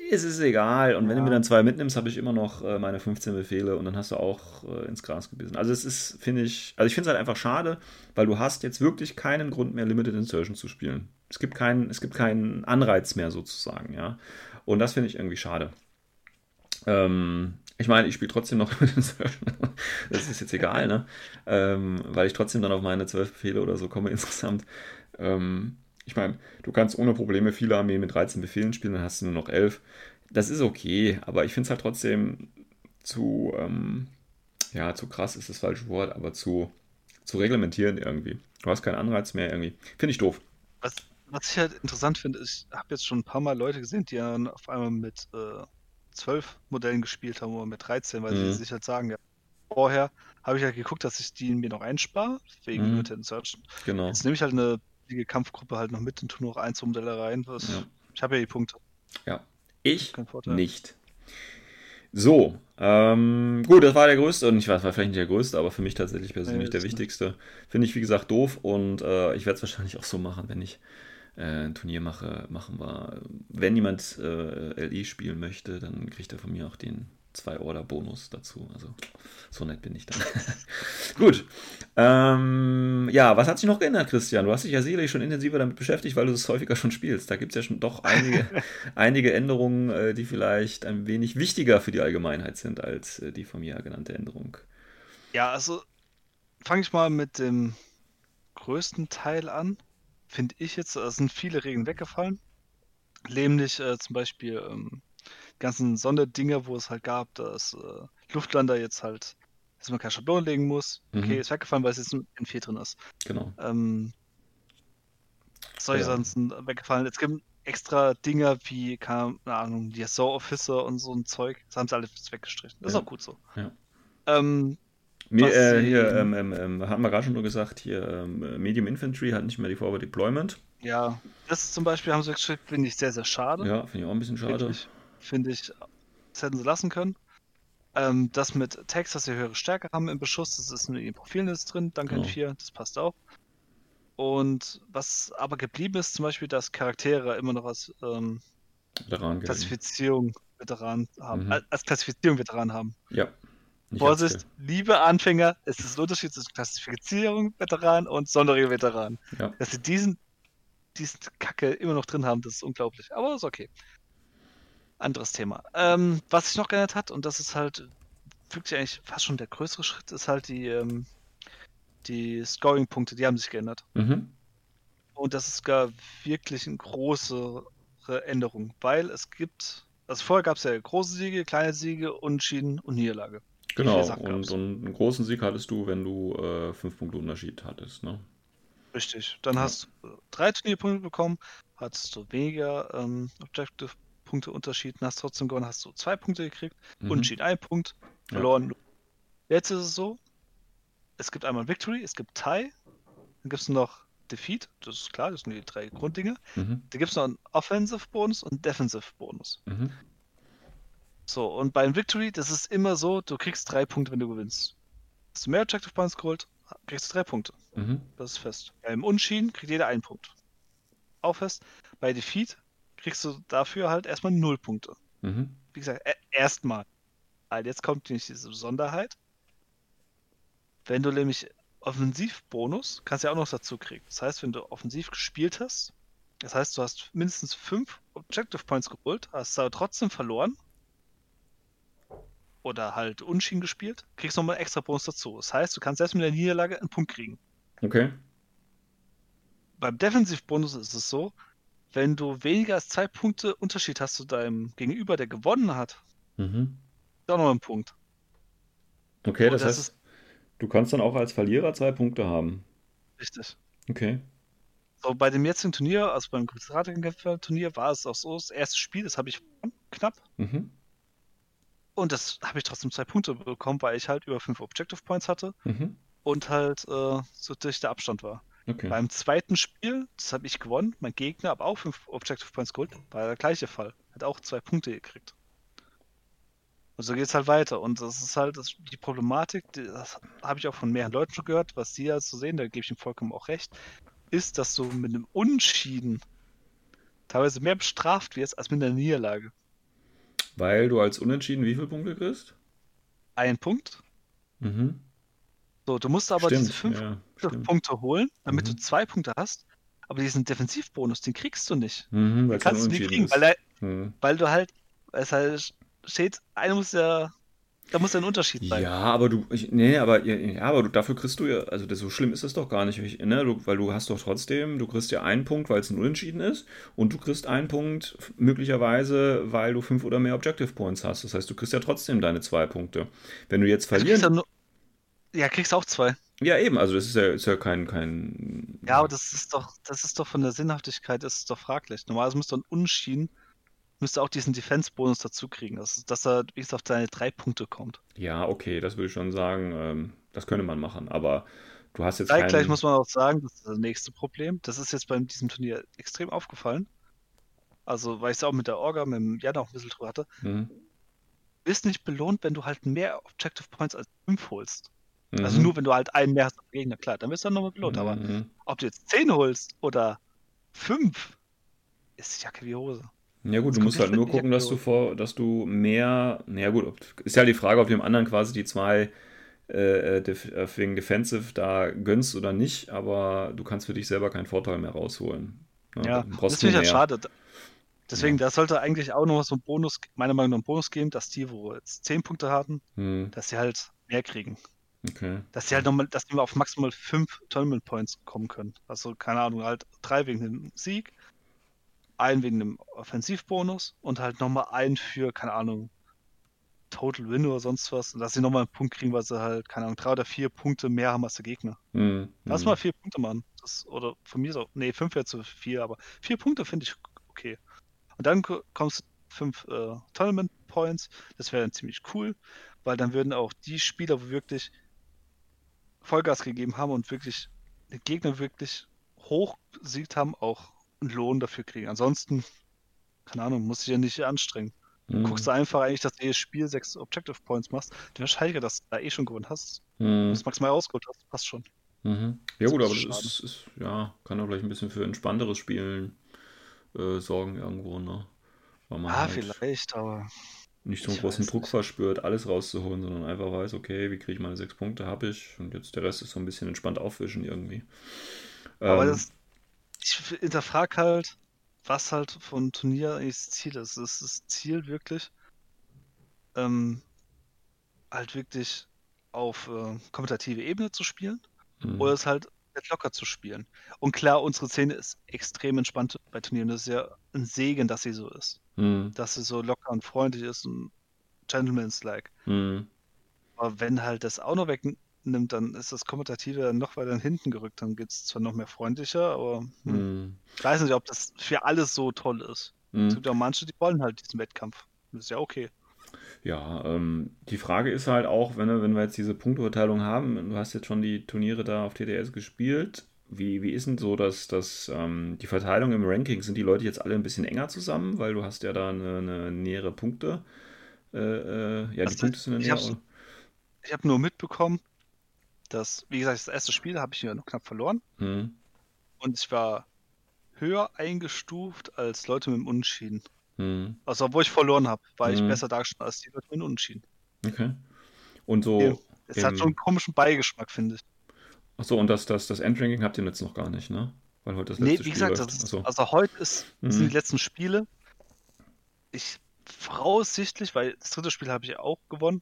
ist es egal. Und wenn du mir dann zwei mitnimmst, habe ich immer noch äh, meine 15 Befehle und dann hast du auch äh, ins Gras gebissen. Also es ist, finde ich, also ich finde es halt einfach schade, weil du hast jetzt wirklich keinen Grund mehr, Limited Insertion zu spielen. Es gibt keinen, es gibt keinen Anreiz mehr sozusagen, ja. Und das finde ich irgendwie schade. Ähm, ich meine, ich spiele trotzdem noch Limited Insertion. Das ist jetzt egal, ne? Ähm, weil ich trotzdem dann auf meine zwölf Befehle oder so komme insgesamt. Ähm, ich meine, du kannst ohne Probleme viele Armeen mit 13 Befehlen spielen, dann hast du nur noch 11. Das ist okay, aber ich finde es halt trotzdem zu, ähm, ja, zu krass ist das falsche Wort, aber zu, zu reglementieren irgendwie. Du hast keinen Anreiz mehr irgendwie. Finde ich doof. Was, was ich halt interessant finde, ich habe jetzt schon ein paar Mal Leute gesehen, die dann auf einmal mit äh, 12 Modellen gespielt haben oder mit 13, weil Mhm. sie sich halt sagen, ja, vorher habe ich halt geguckt, dass ich die mir noch einspare, wegen Mhm. Limited Insertion. Genau. Jetzt nehme ich halt eine Kampfgruppe halt noch mit und tue noch ein, zwei Modelle rein. Was, Ja. Ich habe ja die Punkte. Ja. Ich nicht. So, ähm, gut, das war der größte, und ich weiß, war vielleicht nicht der größte, aber für mich tatsächlich persönlich Nee, der wichtigste. Finde ich, wie gesagt, doof und äh, ich werde es wahrscheinlich auch so machen, wenn ich äh, ein Turnier mache, machen wir. Wenn jemand äh, LI spielen möchte, dann kriegt er von mir auch den 2-Order-Bonus dazu. Also so nett bin ich dann. Gut. Ähm, ja, was hat sich noch geändert, Christian? Du hast dich ja sicherlich schon intensiver damit beschäftigt, weil du es häufiger schon spielst. Da gibt es ja schon doch einige, einige Änderungen, äh, die vielleicht ein wenig wichtiger für die Allgemeinheit sind als äh, die von mir genannte Änderung. Ja, also fange ich mal mit dem größten Teil an. Finde ich jetzt, es sind viele Regeln weggefallen. Nämlich äh, zum Beispiel ähm, die ganzen Sonderdinger, wo es halt gab, dass äh, Luftlander jetzt halt, dass man keine Schablone legen muss. Okay, Mhm. ist weggefallen, weil es jetzt in 4 drin ist. Genau. Ähm, solche Ja. Sachen sind weggefallen. Es gibt extra Dinger wie, keine Ahnung, die Assault Officer und so ein Zeug. Das haben sie alles weggestrichen. Das ist Ja. auch gut so. Ja. Ähm, Was äh, hier, ähm, ähm, ähm, hatten wir gerade schon nur gesagt, hier ähm, Medium Infantry hat nicht mehr die Forward Deployment. Ja, das zum Beispiel haben sie geschrieben, finde ich sehr, sehr schade. Ja, finde ich auch ein bisschen schade. Finde ich, das hätten sie lassen können. Ähm, das mit Text, dass sie höhere Stärke haben im Beschuss, das ist in den Profilen ist drin, danke Genau. in 4, das passt auch. Und was aber geblieben ist, zum Beispiel, dass Charaktere immer noch als ähm, gelegen. Klassifizierung Veteran haben, Mhm. als- als Klassifizierung Veteran haben. Ja. Vorsicht, liebe Anfänger, es ist ein Unterschied zwischen Klassifizierung Veteran und Sonderregel Veteran. Ja. Dass sie diesen, diesen Kacke immer noch drin haben, das ist unglaublich. Aber ist okay. Anderes Thema. Ähm, was sich noch geändert hat, und das ist halt wirklich eigentlich fast schon der größere Schritt, ist halt die, ähm, die Scoring-Punkte, die haben sich geändert. Mhm. Und das ist gar wirklich eine große Änderung, weil es gibt, also vorher gab es ja große Siege, kleine Siege, Unentschieden und Niederlage. Genau. Und, und einen großen Sieg hattest du, wenn du äh, fünf Punkte Unterschied hattest. Ne? Richtig. Dann Ja. hast du drei Turnierpunkte bekommen, hattest du weniger ähm, Objective-Punkte Unterschied, hast trotzdem gewonnen, hast du zwei Punkte gekriegt, Mhm. Unentschieden ein Punkt, Ja. verloren. null. Jetzt ist es so, es gibt einmal Victory, es gibt Tie, dann gibt es noch Defeat, das ist klar, das sind die drei Grunddinge. Mhm. Da gibt es noch einen Offensive-Bonus und einen Defensive-Bonus. Mhm. So, und beim Victory, das ist immer so, du kriegst drei Punkte, wenn du gewinnst. Hast du mehr Objective Points geholt, kriegst du drei Punkte. Mhm. Das ist fest. Beim Unschieden kriegt jeder einen Punkt. Auch fest. Bei Defeat kriegst du dafür halt erstmal null Punkte. Mhm. Wie gesagt, e- erstmal. Weil jetzt kommt nämlich diese Besonderheit. Wenn du nämlich Offensivbonus, kannst du ja auch noch dazu kriegen. Das heißt, wenn du offensiv gespielt hast, das heißt, du hast mindestens fünf Objective Points geholt, hast aber trotzdem verloren. Oder halt Unschieden gespielt, kriegst nochmal einen extra Bonus dazu. Das heißt, du kannst selbst mit der Niederlage einen Punkt kriegen. Okay. Beim Defensivbonus ist es so, wenn du weniger als zwei Punkte Unterschied hast zu deinem Gegenüber, der gewonnen hat, Mhm. ist auch noch ein Punkt. Okay, Und das, das heißt, du kannst dann auch als Verlierer zwei Punkte haben. Richtig. Okay. So, bei dem jetzigen Turnier, also beim Turnier, war es auch so, das erste Spiel, das habe ich knapp. Mhm. Und das habe ich trotzdem zwei Punkte bekommen, weil ich halt über fünf Objective Points hatte Mhm. und halt äh, so durch der Abstand war. Okay. Beim zweiten Spiel, das habe ich gewonnen, mein Gegner hat auch fünf Objective Points geholt, war der gleiche Fall. Hat auch zwei Punkte gekriegt. Und so geht es halt weiter. Und das ist halt das, die Problematik, die, das habe ich auch von mehreren Leuten schon gehört, was sie halt so sehen, da gebe ich ihm vollkommen auch recht, ist, dass du mit einem Unschieden teilweise mehr bestraft wirst als mit einer Niederlage. Weil du als Unentschieden wie viele Punkte kriegst? Ein Punkt. Mhm. So, du musst aber Stimmt, diese fünf ja. Punkte holen, damit Mhm. du zwei Punkte hast. Aber diesen Defensivbonus, den kriegst du nicht. Mhm, dann Kannst du unentschieden kriegen, weil, er, Mhm. weil du halt, weil es halt steht, einer muss ja, da muss ja ein Unterschied sein. Ja, aber du, ich, nee, aber, ja, aber du, dafür kriegst du ja, also das, so schlimm ist das doch gar nicht, ich, ne, du, weil du hast doch trotzdem, du kriegst ja einen Punkt, weil es ein Unentschieden ist und du kriegst einen Punkt möglicherweise, weil du fünf oder mehr Objective Points hast. Das heißt, du kriegst ja trotzdem deine zwei Punkte. Wenn du jetzt Also kriegst verlieren, ja, kriegst auch zwei. ja eben, also das ist ja, ist ja kein, kein, Ja, aber das ist doch, das ist doch von der Sinnhaftigkeit, das ist doch fraglich. Normalerweise müsste ein Unschieden, müsste auch diesen Defense-Bonus dazu kriegen, dass, dass er wenigstens auf seine drei Punkte kommt. ja, okay, das würde ich schon sagen, ähm, das könnte man machen, aber du hast jetzt Zeitgleich keinen, muss man auch sagen, das ist das nächste Problem. Das ist jetzt bei diesem Turnier extrem aufgefallen. Also, weil ich es auch mit der Orga, mit dem Jan auch ein bisschen drüber hatte. Mhm. Du bist nicht belohnt, wenn du halt mehr Objective Points als 5 holst. Also Mhm. nur, wenn du halt einen mehr hast als Gegner, klar, dann wirst du dann nochmal belohnt. Aber Mhm. ob du jetzt 10 holst oder 5, ist Jacke wie Hose. Ja gut, du musst halt nur gucken, dass du vor, dass du mehr, naja gut, ist ja die Frage, ob du dem anderen quasi die zwei äh, äh, def, äh, wegen Defensive da gönnst oder nicht, aber du kannst für dich selber keinen Vorteil mehr rausholen. Ja, du das finde ich halt schade. Deswegen, da sollte eigentlich auch noch so ein Bonus, meiner Meinung nach einen Bonus geben, dass die, wo jetzt 10 Punkte hatten, Hm, dass sie halt mehr kriegen. okay. Dass sie halt nochmal, dass die mal auf maximal 5 Tournament Points kommen können. Also, keine Ahnung, halt drei wegen dem Sieg, einen wegen dem Offensivbonus und halt nochmal einen für, keine Ahnung, Total Win oder sonst was. Und dass sie nochmal einen Punkt kriegen, weil sie halt, keine Ahnung, drei oder vier Punkte mehr haben als der Gegner. Hm, Lass hm. mal vier Punkte machen. Das, oder von mir so, nee, fünf wäre zu viel, aber vier Punkte finde ich okay. Und dann ko- kommst du fünf äh, Tournament Points. Das wäre dann ziemlich cool, weil dann würden auch die Spieler, wo wirklich Vollgas gegeben haben und wirklich den Gegner wirklich hoch besiegt haben, auch einen Lohn dafür kriegen. Ansonsten, keine Ahnung, musst du dich ja nicht anstrengen. Hm, Guckst du einfach eigentlich, dass du jedes Spiel sechs Objective Points machst, dann wahrscheinlich, dass du da eh schon gewonnen hast. hm, Wenn du es maximal rausgeholt hast, passt schon. mhm. Ja gut, aber das ist, ist, ja, kann auch vielleicht ein bisschen für entspannteres Spielen äh, sorgen irgendwo, ne? Ah, halt vielleicht, aber nicht so einen Ich großen Druck nicht. verspürt, alles rauszuholen, sondern einfach weiß, okay, wie kriege ich meine sechs Punkte, habe ich und jetzt der Rest ist so ein bisschen entspannt aufwischen irgendwie. Aber Ähm, das, ich hinterfrage halt, was halt von Turnier eigentlich das Ziel ist. Ist das Ziel wirklich, ähm, halt wirklich auf äh, kompetitive Ebene zu spielen hm, oder ist halt locker zu spielen? Und klar, unsere Szene ist extrem entspannt bei Turnieren. Das ist ja ein Segen, dass sie so ist. hm, Dass sie so locker und freundlich ist und gentleman's-like. hm. Aber wenn halt das auch noch wegnimmt, dann ist das Kommentative noch weiter hinten gerückt. Dann geht es zwar noch mehr freundlicher, aber hm, Hm, ich weiß nicht, ob das für alles so toll ist. Es hm. gibt ja auch manche, die wollen halt diesen Wettkampf. Das ist ja okay. Ja, ähm, die Frage ist halt auch, wenn wir, wenn wir jetzt diese Punkteverteilung haben, du hast jetzt schon die Turniere da auf TTS gespielt, wie, wie ist denn so, dass, dass ähm, die Verteilung im Ranking, sind die Leute jetzt alle ein bisschen enger zusammen, weil du hast ja da eine, eine nähere Punkte. Äh, äh, ja, Also, die Punkte sind ich näher. hab's- Ich habe nur mitbekommen, dass, wie gesagt, das erste Spiel habe ich ja noch knapp verloren Hm, und ich war höher eingestuft als Leute mit dem Unentschieden. hm, Also, obwohl ich verloren habe, war ich Mhm. besser dargestellt als die Leute mit dem Unentschieden. okay. Und so. Es hat im- so einen komischen Beigeschmack, finde ich. achso, und das, das, das Endranking habt ihr jetzt noch gar nicht, ne? Weil heute das Nee, letzte wie Spiel gesagt, das ist, Achso. also heute ist, Mhm. sind die letzten Spiele. Ich voraussichtlich, weil das dritte Spiel habe ich auch gewonnen.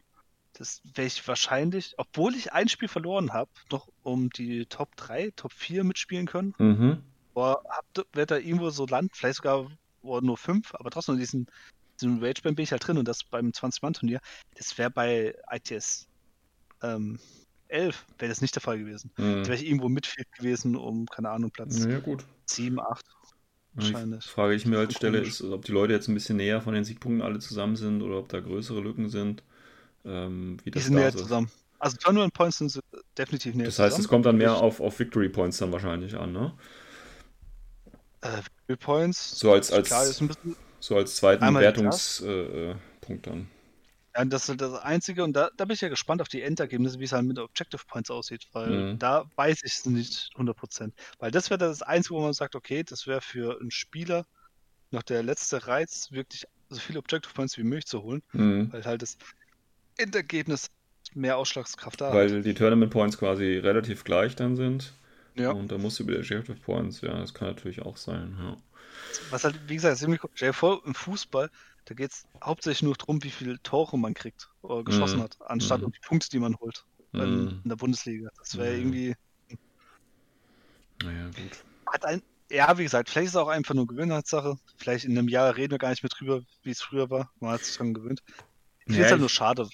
Das werde ich wahrscheinlich, obwohl ich ein Spiel verloren habe, noch um die Top 3, Top 4 mitspielen können. Mhm. Werde da irgendwo so landen, vielleicht sogar nur 5, aber trotzdem in diesem, diesem Rageband bin ich halt drin und das beim 20-Mann-Turnier. Das wäre bei ITS ähm, 11, wäre das nicht der Fall gewesen. Mhm. Da wäre ich irgendwo mitfield gewesen um, keine Ahnung, Platz Naja, gut. 7, 8. Die Wahrscheinlich. Frage, die ich mir halt stelle, ist, ob die Leute jetzt ein bisschen näher von den Siegpunkten alle zusammen sind oder ob da größere Lücken sind. Ähm, wie Die das sind da näher ist. zusammen. Also Tournament Points sind definitiv näher Das heißt, es zusammen. kommt dann mehr auf, auf Victory Points dann wahrscheinlich an, ne? Äh, Victory Points. So als, als, Klar, ist ein bisschen. so als zweiten die Wertungspunkt äh, äh, dann. Ja, das ist das Einzige und da, da bin ich ja gespannt auf die Endergebnisse, wie es halt mit Objective Points aussieht, weil Mhm. da weiß ich es nicht 100%. Weil das wäre das Einzige, wo man sagt, okay, das wäre für einen Spieler noch der letzte Reiz, wirklich so viele Objective Points wie möglich zu holen, Mhm. weil halt das Endergebnis mehr Ausschlagskraft da hat. Weil die Tournament Points quasi relativ gleich dann sind. Ja. Und da musst du über die Objective Points, ja, das kann natürlich auch sein, ja. Was halt, wie gesagt, ziemlich cool. Stell dir vor, im Fußball, da geht es hauptsächlich nur darum, wie viele Tore man kriegt oder geschossen Mhm. hat, anstatt Mhm. um die Punkte, die man holt in, Mhm. in der Bundesliga. Das wäre irgendwie, Naja, gut. hat ein, ja, wie gesagt, vielleicht ist es auch einfach nur Gewohnheitssache. Vielleicht in einem Jahr reden wir gar nicht mehr drüber, wie es früher war. Man hat sich dran gewöhnt. Ich finde es halt nur schade.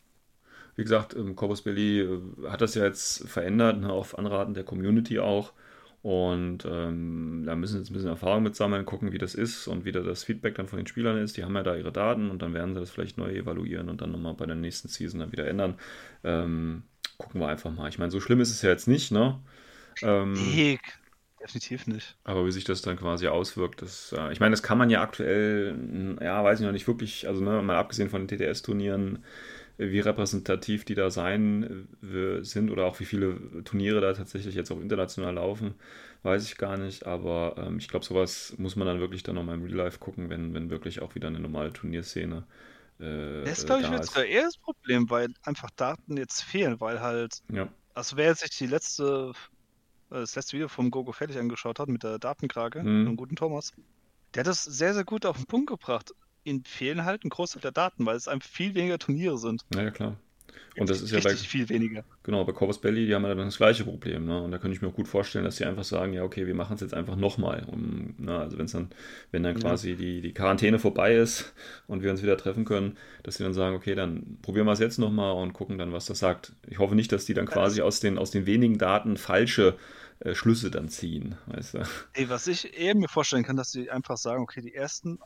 Wie gesagt, ähm, Corpus Belli äh, hat das ja jetzt verändert, ne, auf Anraten der Community auch. Und ähm, da müssen sie jetzt ein bisschen Erfahrung mit sammeln, gucken, wie das ist und wie da das Feedback dann von den Spielern ist. Die haben ja da ihre Daten und dann werden sie das vielleicht neu evaluieren und dann nochmal bei der nächsten Season dann wieder ändern. Ähm, gucken wir einfach mal. Ich meine, so schlimm ist es ja jetzt nicht, ne? Ähm, Nee, definitiv nicht. aber wie sich das dann quasi auswirkt, das, äh, ich meine, das kann man ja aktuell, ja, weiß ich noch nicht wirklich, also ne, mal abgesehen von den TTS-Turnieren, wie repräsentativ die da sein äh, sind oder auch wie viele Turniere da tatsächlich jetzt auch international laufen, weiß ich gar nicht. Aber ähm, ich glaube, sowas muss man dann wirklich dann nochmal im Real Life gucken, wenn, wenn wirklich auch wieder eine normale Turnierszene äh, Das ist, äh, glaube ich, jetzt ist. eher das Problem, weil einfach Daten jetzt fehlen, weil halt, Ja. also wer sich die letzte, äh, das letzte Video vom Gogo fertig angeschaut hat mit der Datenkrake, Mhm. dem guten Thomas, der hat das sehr, sehr gut auf den Punkt gebracht. Ihnen fehlen halt ein Großteil der Daten, weil es einfach viel weniger Turniere sind. ja, ja, klar. Und das ist ja bei, viel weniger. Genau, bei Corpus Belli, die haben ja dann das gleiche Problem. Ne? Und da könnte ich mir auch gut vorstellen, dass sie einfach sagen, ja, okay, wir machen es jetzt einfach nochmal. Um, ne? Also wenn's dann, wenn dann Ja. quasi die, die Quarantäne vorbei ist und wir uns wieder treffen können, dass sie dann sagen, okay, dann probieren wir es jetzt nochmal und gucken dann, was das sagt. Ich hoffe nicht, dass die dann quasi aus den, aus den wenigen Daten falsche äh, Schlüsse dann ziehen. Weißt du? Ey, was ich eher mir vorstellen kann, dass sie einfach sagen, okay, die ersten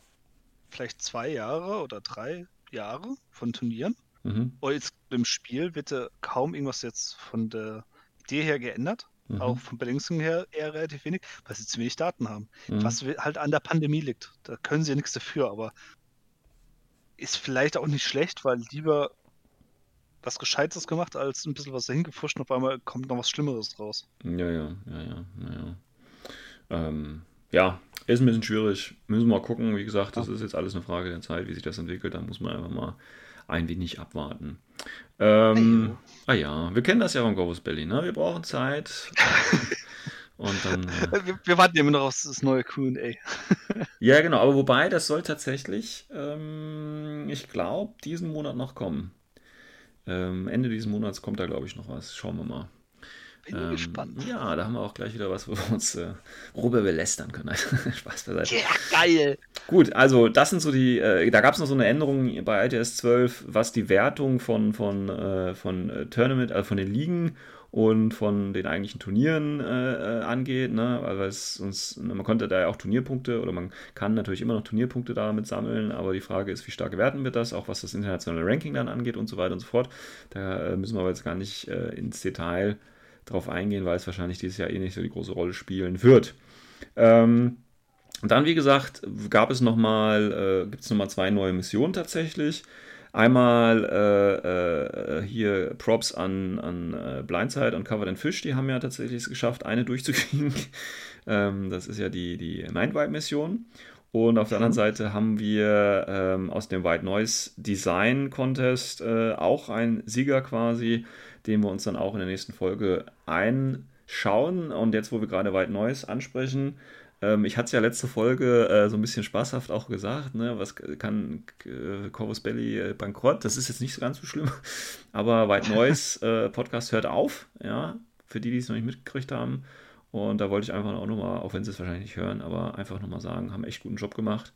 vielleicht zwei Jahre oder drei Jahre von Turnieren, Mhm. oder jetzt im Spiel wird kaum irgendwas jetzt von der Idee her geändert. Mhm. Auch vom Balancing her eher relativ wenig, weil sie zu wenig Daten haben. Mhm. Was halt an der Pandemie liegt. Da können sie ja nichts dafür, aber ist vielleicht auch nicht schlecht, weil lieber was Gescheites gemacht, als ein bisschen was dahin gefuscht und auf einmal kommt noch was Schlimmeres raus. Ja, ja, ja, ja, ja, ja. Ähm, ja, ist ein bisschen schwierig. Müssen wir mal gucken. Wie gesagt, das ist jetzt alles eine Frage der Zeit, wie sich das entwickelt. Da muss man einfach mal ein wenig abwarten. Ähm, ah ja, wir kennen das ja von Corvus Belly, ne? Wir brauchen Zeit. Und dann. Äh, Wir, wir warten ja immer noch auf das neue QA. ja, genau, aber wobei, das soll tatsächlich, ähm, ich glaube, diesen Monat noch kommen. Ähm, Ende dieses Monats kommt da, glaube ich, noch was. Schauen wir mal. Bin Ähm, gespannt. Ja, da haben wir auch gleich wieder was, wo wir uns äh, worüber wir lästern können. Spaß beiseite. Ja, geil. Gut, also das sind so die, äh, da gab es noch so eine Änderung bei ITS 12, was die Wertung von, von, äh, von äh, Tournament, also von den Ligen und von den eigentlichen Turnieren äh, äh, angeht. Ne? Also es uns, man konnte da ja auch Turnierpunkte oder man kann natürlich immer noch Turnierpunkte damit sammeln, aber die Frage ist, wie stark werten wir das, auch was das internationale Ranking dann angeht und so weiter und so fort. Da müssen wir aber jetzt gar nicht äh, ins Detail drauf eingehen, weil es wahrscheinlich dieses Jahr eh nicht so die große Rolle spielen wird. Ähm, dann, wie gesagt, gab es nochmal, äh, gibt es nochmal zwei neue Missionen tatsächlich. Einmal äh, äh, hier Props an, an äh, Blindside und Covered in Fish, die haben ja tatsächlich es geschafft, eine durchzukriegen. ähm, das ist ja die, die Mindwipe-Mission. Und auf der anderen Seite haben wir ähm, aus dem White Noise Design Contest äh, auch einen Sieger quasi, den wir uns dann auch in der nächsten Folge einschauen. Und jetzt, wo wir gerade White Noise ansprechen, ähm, ich hatte es ja letzte Folge äh, so ein bisschen spaßhaft auch gesagt, ne? was kann äh, Corvus Belly äh, bankrott? Das ist jetzt nicht so ganz so schlimm, aber White Noise äh, Podcast hört auf, ja, für die, die es noch nicht mitgekriegt haben. Und da wollte ich einfach auch nochmal, auch wenn sie es wahrscheinlich nicht hören, aber einfach nochmal sagen, haben echt guten Job gemacht.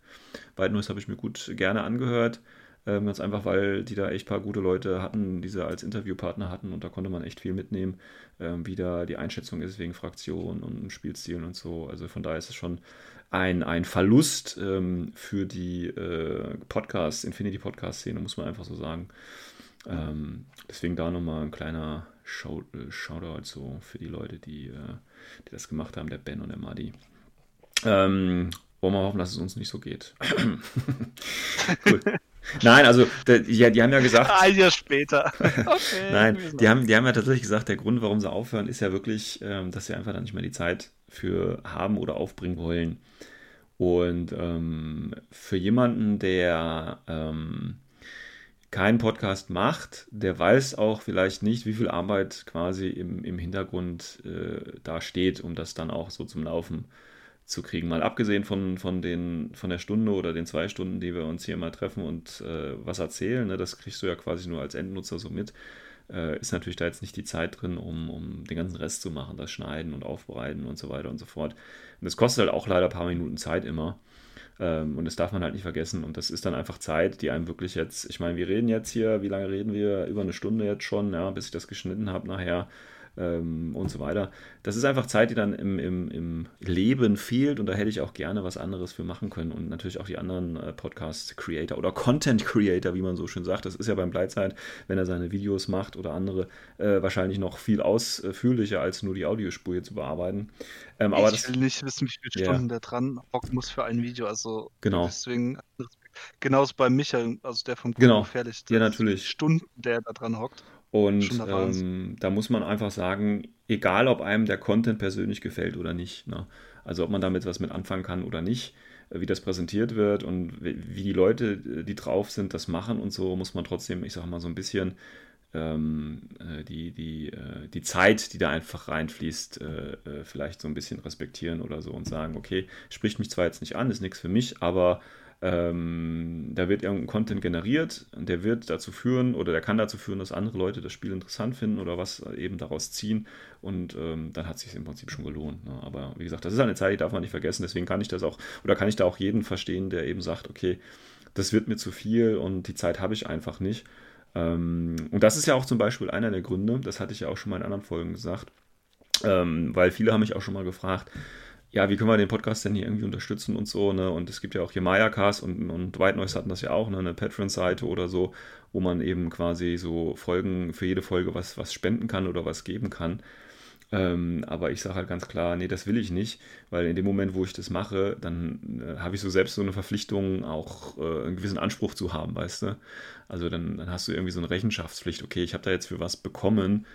White Noise habe ich mir gut gerne angehört. Ähm, ganz einfach, weil die da echt paar gute Leute hatten, die sie als Interviewpartner hatten und da konnte man echt viel mitnehmen, ähm, wie da die Einschätzung ist wegen Fraktionen und Spielstilen und so. Also von daher ist es schon ein, ein Verlust ähm, für die äh, Podcast, Infinity Podcast-Szene, muss man einfach so sagen. Ähm, deswegen da nochmal ein kleiner Shout äh, Shoutout so für die Leute, die, äh, die das gemacht haben, der Ben und der Madi. Ähm, wollen wir hoffen, dass es uns nicht so geht. cool. Nein, also die, die, haben ja gesagt. Ein Jahr später. Okay, Nein, die haben, die haben ja tatsächlich gesagt, der Grund, warum sie aufhören, ist ja wirklich, ähm, dass sie einfach dann nicht mehr die Zeit für haben oder aufbringen wollen. Und ähm, für jemanden, der ähm, keinen Podcast macht, der weiß auch vielleicht nicht, wie viel Arbeit quasi im, im Hintergrund äh, da steht, um das dann auch so zum Laufen zu zu kriegen. Mal abgesehen von, von, den, von der Stunde oder den zwei Stunden, die wir uns hier mal treffen und äh, was erzählen, ne, das kriegst du ja quasi nur als Endnutzer so mit, äh, ist natürlich da jetzt nicht die Zeit drin, um, um den ganzen Rest zu machen, das Schneiden und Aufbereiten und so weiter und so fort. Und das kostet halt auch leider ein paar Minuten Zeit immer. Ähm, und das darf man halt nicht vergessen. Und das ist dann einfach Zeit, die einem wirklich jetzt, ich meine, wir reden jetzt hier, wie lange reden wir? Über eine Stunde jetzt schon, ja, bis ich das geschnitten habe nachher ähm, und so weiter. Das ist einfach Zeit, die dann im, im, im Leben fehlt und da hätte ich auch gerne was anderes für machen können und natürlich auch die anderen äh, Podcast-Creator oder Content-Creator, wie man so schön sagt. Das ist ja beim Bleitzeit, wenn er seine Videos macht oder andere, äh, wahrscheinlich noch viel ausführlicher als nur die Audiospur hier zu bearbeiten. Ähm, ich aber das, will nicht wissen, wie viele Stunden yeah. der dran hocken muss für ein Video. Also genau. deswegen Genauso bei Michael, also der vom genau. Gefährlich. Ja, natürlich. Stunden, der da dran hockt. Und ähm, da muss man einfach sagen, egal ob einem der Content persönlich gefällt oder nicht, ne? also ob man damit was mit anfangen kann oder nicht, äh, wie das präsentiert wird und wie die Leute, äh, die drauf sind, das machen und so, muss man trotzdem, ich sag mal, so ein bisschen ähm, äh, die, die, äh, die Zeit, die da einfach reinfließt, äh, vielleicht so ein bisschen respektieren oder so und sagen, okay, spricht mich zwar jetzt nicht an, ist nichts für mich, aber ähm, da wird irgendein Content generiert, der wird dazu führen oder der kann dazu führen, dass andere Leute das Spiel interessant finden oder was eben daraus ziehen und ähm, dann hat es sich im Prinzip schon gelohnt. Ne? Aber wie gesagt, das ist eine Zeit, die darf man nicht vergessen, deswegen kann ich das auch oder kann ich da auch jeden verstehen, der eben sagt, okay, das wird mir zu viel und die Zeit habe ich einfach nicht. Ähm, und das ist ja auch zum Beispiel einer der Gründe, das hatte ich ja auch schon mal in anderen Folgen gesagt, ähm, weil viele haben mich auch schon mal gefragt, ja, wie können wir den Podcast denn hier irgendwie unterstützen und so, ne? Und es gibt ja auch hier Mayacast und, und White Noise hatten das ja auch, ne? Eine Patreon-Seite oder so, wo man eben quasi so Folgen, für jede Folge was, was spenden kann oder was geben kann. Ähm, aber ich sage halt ganz klar, nee, das will ich nicht, weil in dem Moment, wo ich das mache, dann äh, habe ich so selbst so eine Verpflichtung, auch äh, einen gewissen Anspruch zu haben, weißt du? Also dann, dann hast du irgendwie so eine Rechenschaftspflicht, okay, ich habe da jetzt für was bekommen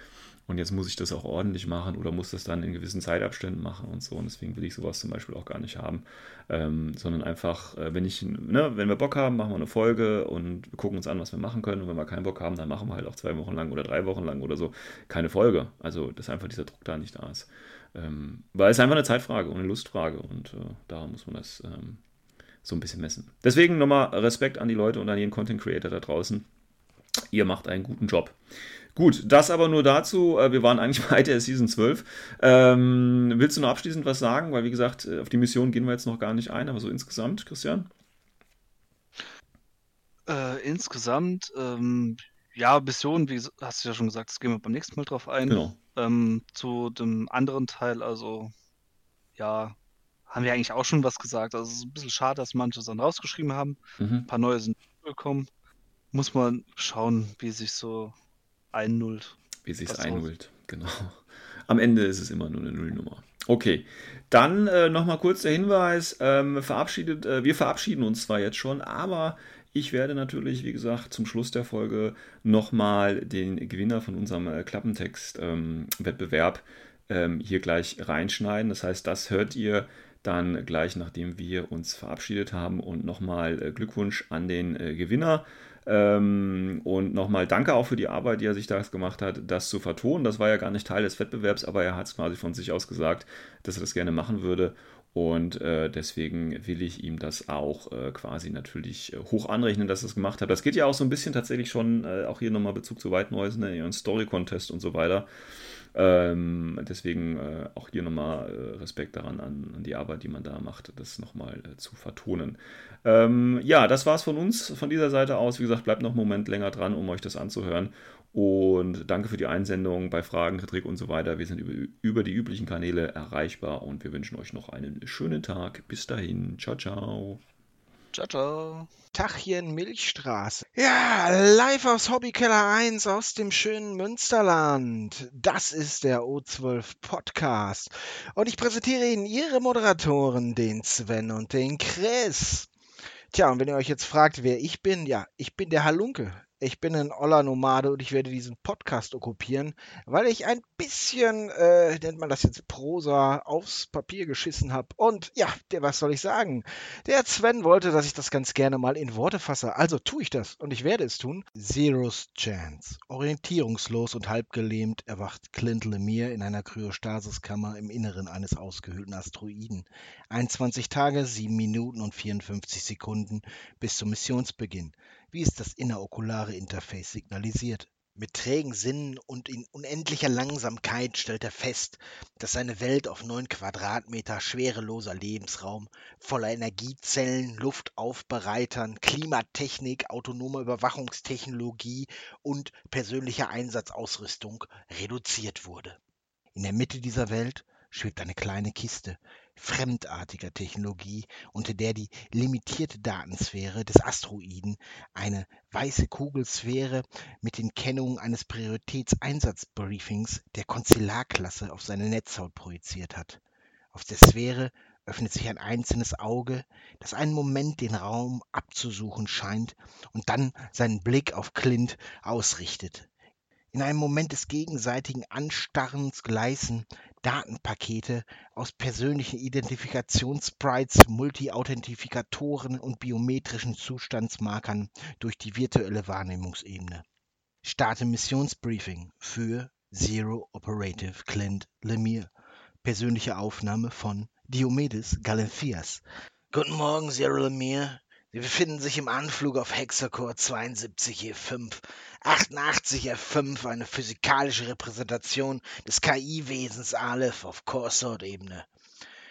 und jetzt muss ich das auch ordentlich machen oder muss das dann in gewissen Zeitabständen machen und so. Und deswegen will ich sowas zum Beispiel auch gar nicht haben. Ähm, sondern einfach, äh, wenn ich, ne, wenn wir Bock haben, machen wir eine Folge und gucken uns an, was wir machen können. Und wenn wir keinen Bock haben, dann machen wir halt auch zwei Wochen lang oder drei Wochen lang oder so keine Folge. Also, dass einfach dieser Druck da nicht da ist. Ähm, weil es einfach eine Zeitfrage und eine Lustfrage und äh, da muss man das ähm, so ein bisschen messen. Deswegen nochmal Respekt an die Leute und an jeden Content Creator da draußen. Ihr macht einen guten Job. Gut, das aber nur dazu. Äh, wir waren eigentlich bei der Season 12. Ähm, willst du noch abschließend was sagen? Weil, wie gesagt, äh, auf die Mission gehen wir jetzt noch gar nicht ein, aber so insgesamt, Christian? Äh, insgesamt, ähm, ja, Mission, wie hast du ja schon gesagt, das gehen wir beim nächsten Mal drauf ein. Genau. Ähm, zu dem anderen Teil, also, ja, haben wir eigentlich auch schon was gesagt. Also, es ist ein bisschen schade, dass manche dann rausgeschrieben haben. Mhm. Ein paar neue sind gekommen. Muss man schauen, wie sich so einnullt. Wie sich es einnullt, genau. am Ende ist es immer nur eine Nullnummer. Okay, dann äh, nochmal kurz der Hinweis, ähm, verabschiedet, äh, wir verabschieden uns zwar jetzt schon, aber ich werde natürlich, wie gesagt, zum Schluss der Folge nochmal den Gewinner von unserem äh, Klappentext-Wettbewerb ähm, ähm, hier gleich reinschneiden. Das heißt, das hört ihr dann gleich, nachdem wir uns verabschiedet haben. Und nochmal äh, Glückwunsch an den äh, Gewinner. Ähm, und nochmal danke auch für die Arbeit, die er sich da gemacht hat, das zu vertonen. Das war ja gar nicht Teil des Wettbewerbs, aber er hat es quasi von sich aus gesagt, dass er das gerne machen würde. Und äh, deswegen will ich ihm das auch äh, quasi natürlich äh, hoch anrechnen, dass er es gemacht hat. Das geht ja auch so ein bisschen tatsächlich schon, äh, auch hier nochmal Bezug zu Weitenhäusen, ne, ihren Story-Contest und so weiter. Ähm, deswegen äh, auch hier nochmal äh, Respekt daran an, an, die Arbeit, die man da macht, das nochmal äh, zu vertonen. Ähm, ja, das war's von uns, von dieser Seite aus. Wie gesagt, bleibt noch einen Moment länger dran, um euch das anzuhören. Und danke für die Einsendung bei Fragen, Kritik und so weiter. Wir sind über, über die üblichen Kanäle erreichbar und wir wünschen euch noch einen schönen Tag. Bis dahin. Ciao, ciao. Ciao, ciao. Tachchen Milchstraße. Ja, live aus Hobbykeller 1 aus dem schönen Münsterland. Das ist der O12 Podcast. Und ich präsentiere Ihnen Ihre Moderatoren, den Sven und den Chris. Tja, und wenn ihr euch jetzt fragt, wer ich bin, ja, ich bin der Halunke. Ich bin ein Oller-Nomade und ich werde diesen Podcast okkupieren, weil ich ein bisschen, äh, nennt man das jetzt Prosa, aufs Papier geschissen habe. Und ja, der, was soll ich sagen? Der Sven wollte, dass ich das ganz gerne mal in Worte fasse. Also tue ich das und ich werde es tun. Zero's Chance. Orientierungslos und halbgelähmt erwacht Clint Lemire in einer Kryostasiskammer im Inneren eines ausgehöhlten Asteroiden. 21 Tage, 7 Minuten und 54 Sekunden bis zum Missionsbeginn wie es das innerokulare Interface signalisiert. Mit trägen Sinnen und in unendlicher Langsamkeit stellt er fest, dass seine Welt auf neun Quadratmeter schwereloser Lebensraum voller Energiezellen, Luftaufbereitern, Klimatechnik, autonomer Überwachungstechnologie und persönlicher Einsatzausrüstung reduziert wurde. In der Mitte dieser Welt schwebt eine kleine Kiste, fremdartiger Technologie, unter der die limitierte Datensphäre des Asteroiden eine weiße Kugelsphäre mit den Kennungen eines Prioritätseinsatzbriefings der Konstellarklasse auf seine Netzhaut projiziert hat. Auf der Sphäre öffnet sich ein einzelnes Auge, das einen Moment den Raum abzusuchen scheint und dann seinen Blick auf Clint ausrichtet. In einem Moment des gegenseitigen Anstarrens gleißen Datenpakete aus persönlichen Identifikationssprites, Multi-Authentifikatoren und biometrischen Zustandsmarkern durch die virtuelle Wahrnehmungsebene. Starte Missionsbriefing für Zero Operative Clint Lemire. Persönliche Aufnahme von Diomedes Galenthias. Guten Morgen, Zero Lemire. Sie befinden sich im Anflug auf Hexacore 72E5. 88F5, eine physikalische Repräsentation des KI-Wesens Aleph auf Core-Sort-Ebene.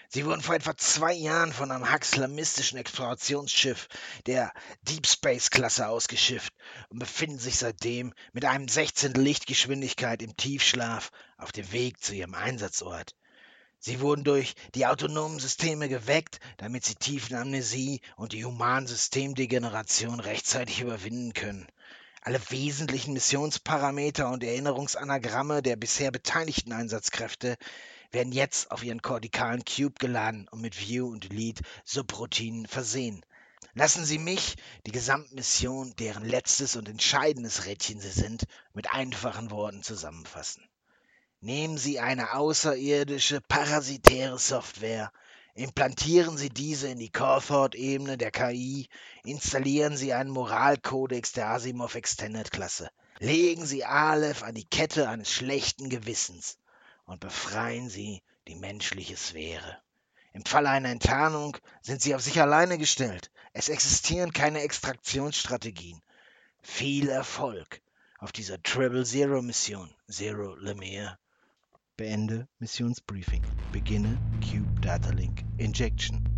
Sie wurden vor etwa zwei Jahren von einem haxlamistischen Explorationsschiff der Deep Space-Klasse ausgeschifft und befinden sich seitdem mit einem 16. Lichtgeschwindigkeit im Tiefschlaf auf dem Weg zu ihrem Einsatzort. Sie wurden durch die autonomen Systeme geweckt, damit sie Tiefenamnesie und die Humansystemdegeneration rechtzeitig überwinden können. Alle wesentlichen Missionsparameter und Erinnerungsanagramme der bisher beteiligten Einsatzkräfte werden jetzt auf ihren kortikalen Cube geladen und mit View und Delete Subroutinen versehen. Lassen Sie mich die Gesamtmission, deren letztes und entscheidendes Rädchen Sie sind, mit einfachen Worten zusammenfassen. Nehmen Sie eine außerirdische, parasitäre Software, implantieren Sie diese in die Corthord-Ebene der KI, installieren Sie einen Moralkodex der Asimov Extended-Klasse, legen Sie Aleph an die Kette eines schlechten Gewissens und befreien Sie die menschliche Sphäre. Im Falle einer Enttarnung sind Sie auf sich alleine gestellt. Es existieren keine Extraktionsstrategien. Viel Erfolg auf dieser Triple Zero Mission, Zero Lemire. Beende Missionsbriefing. Beginne Cube Data Link Injection.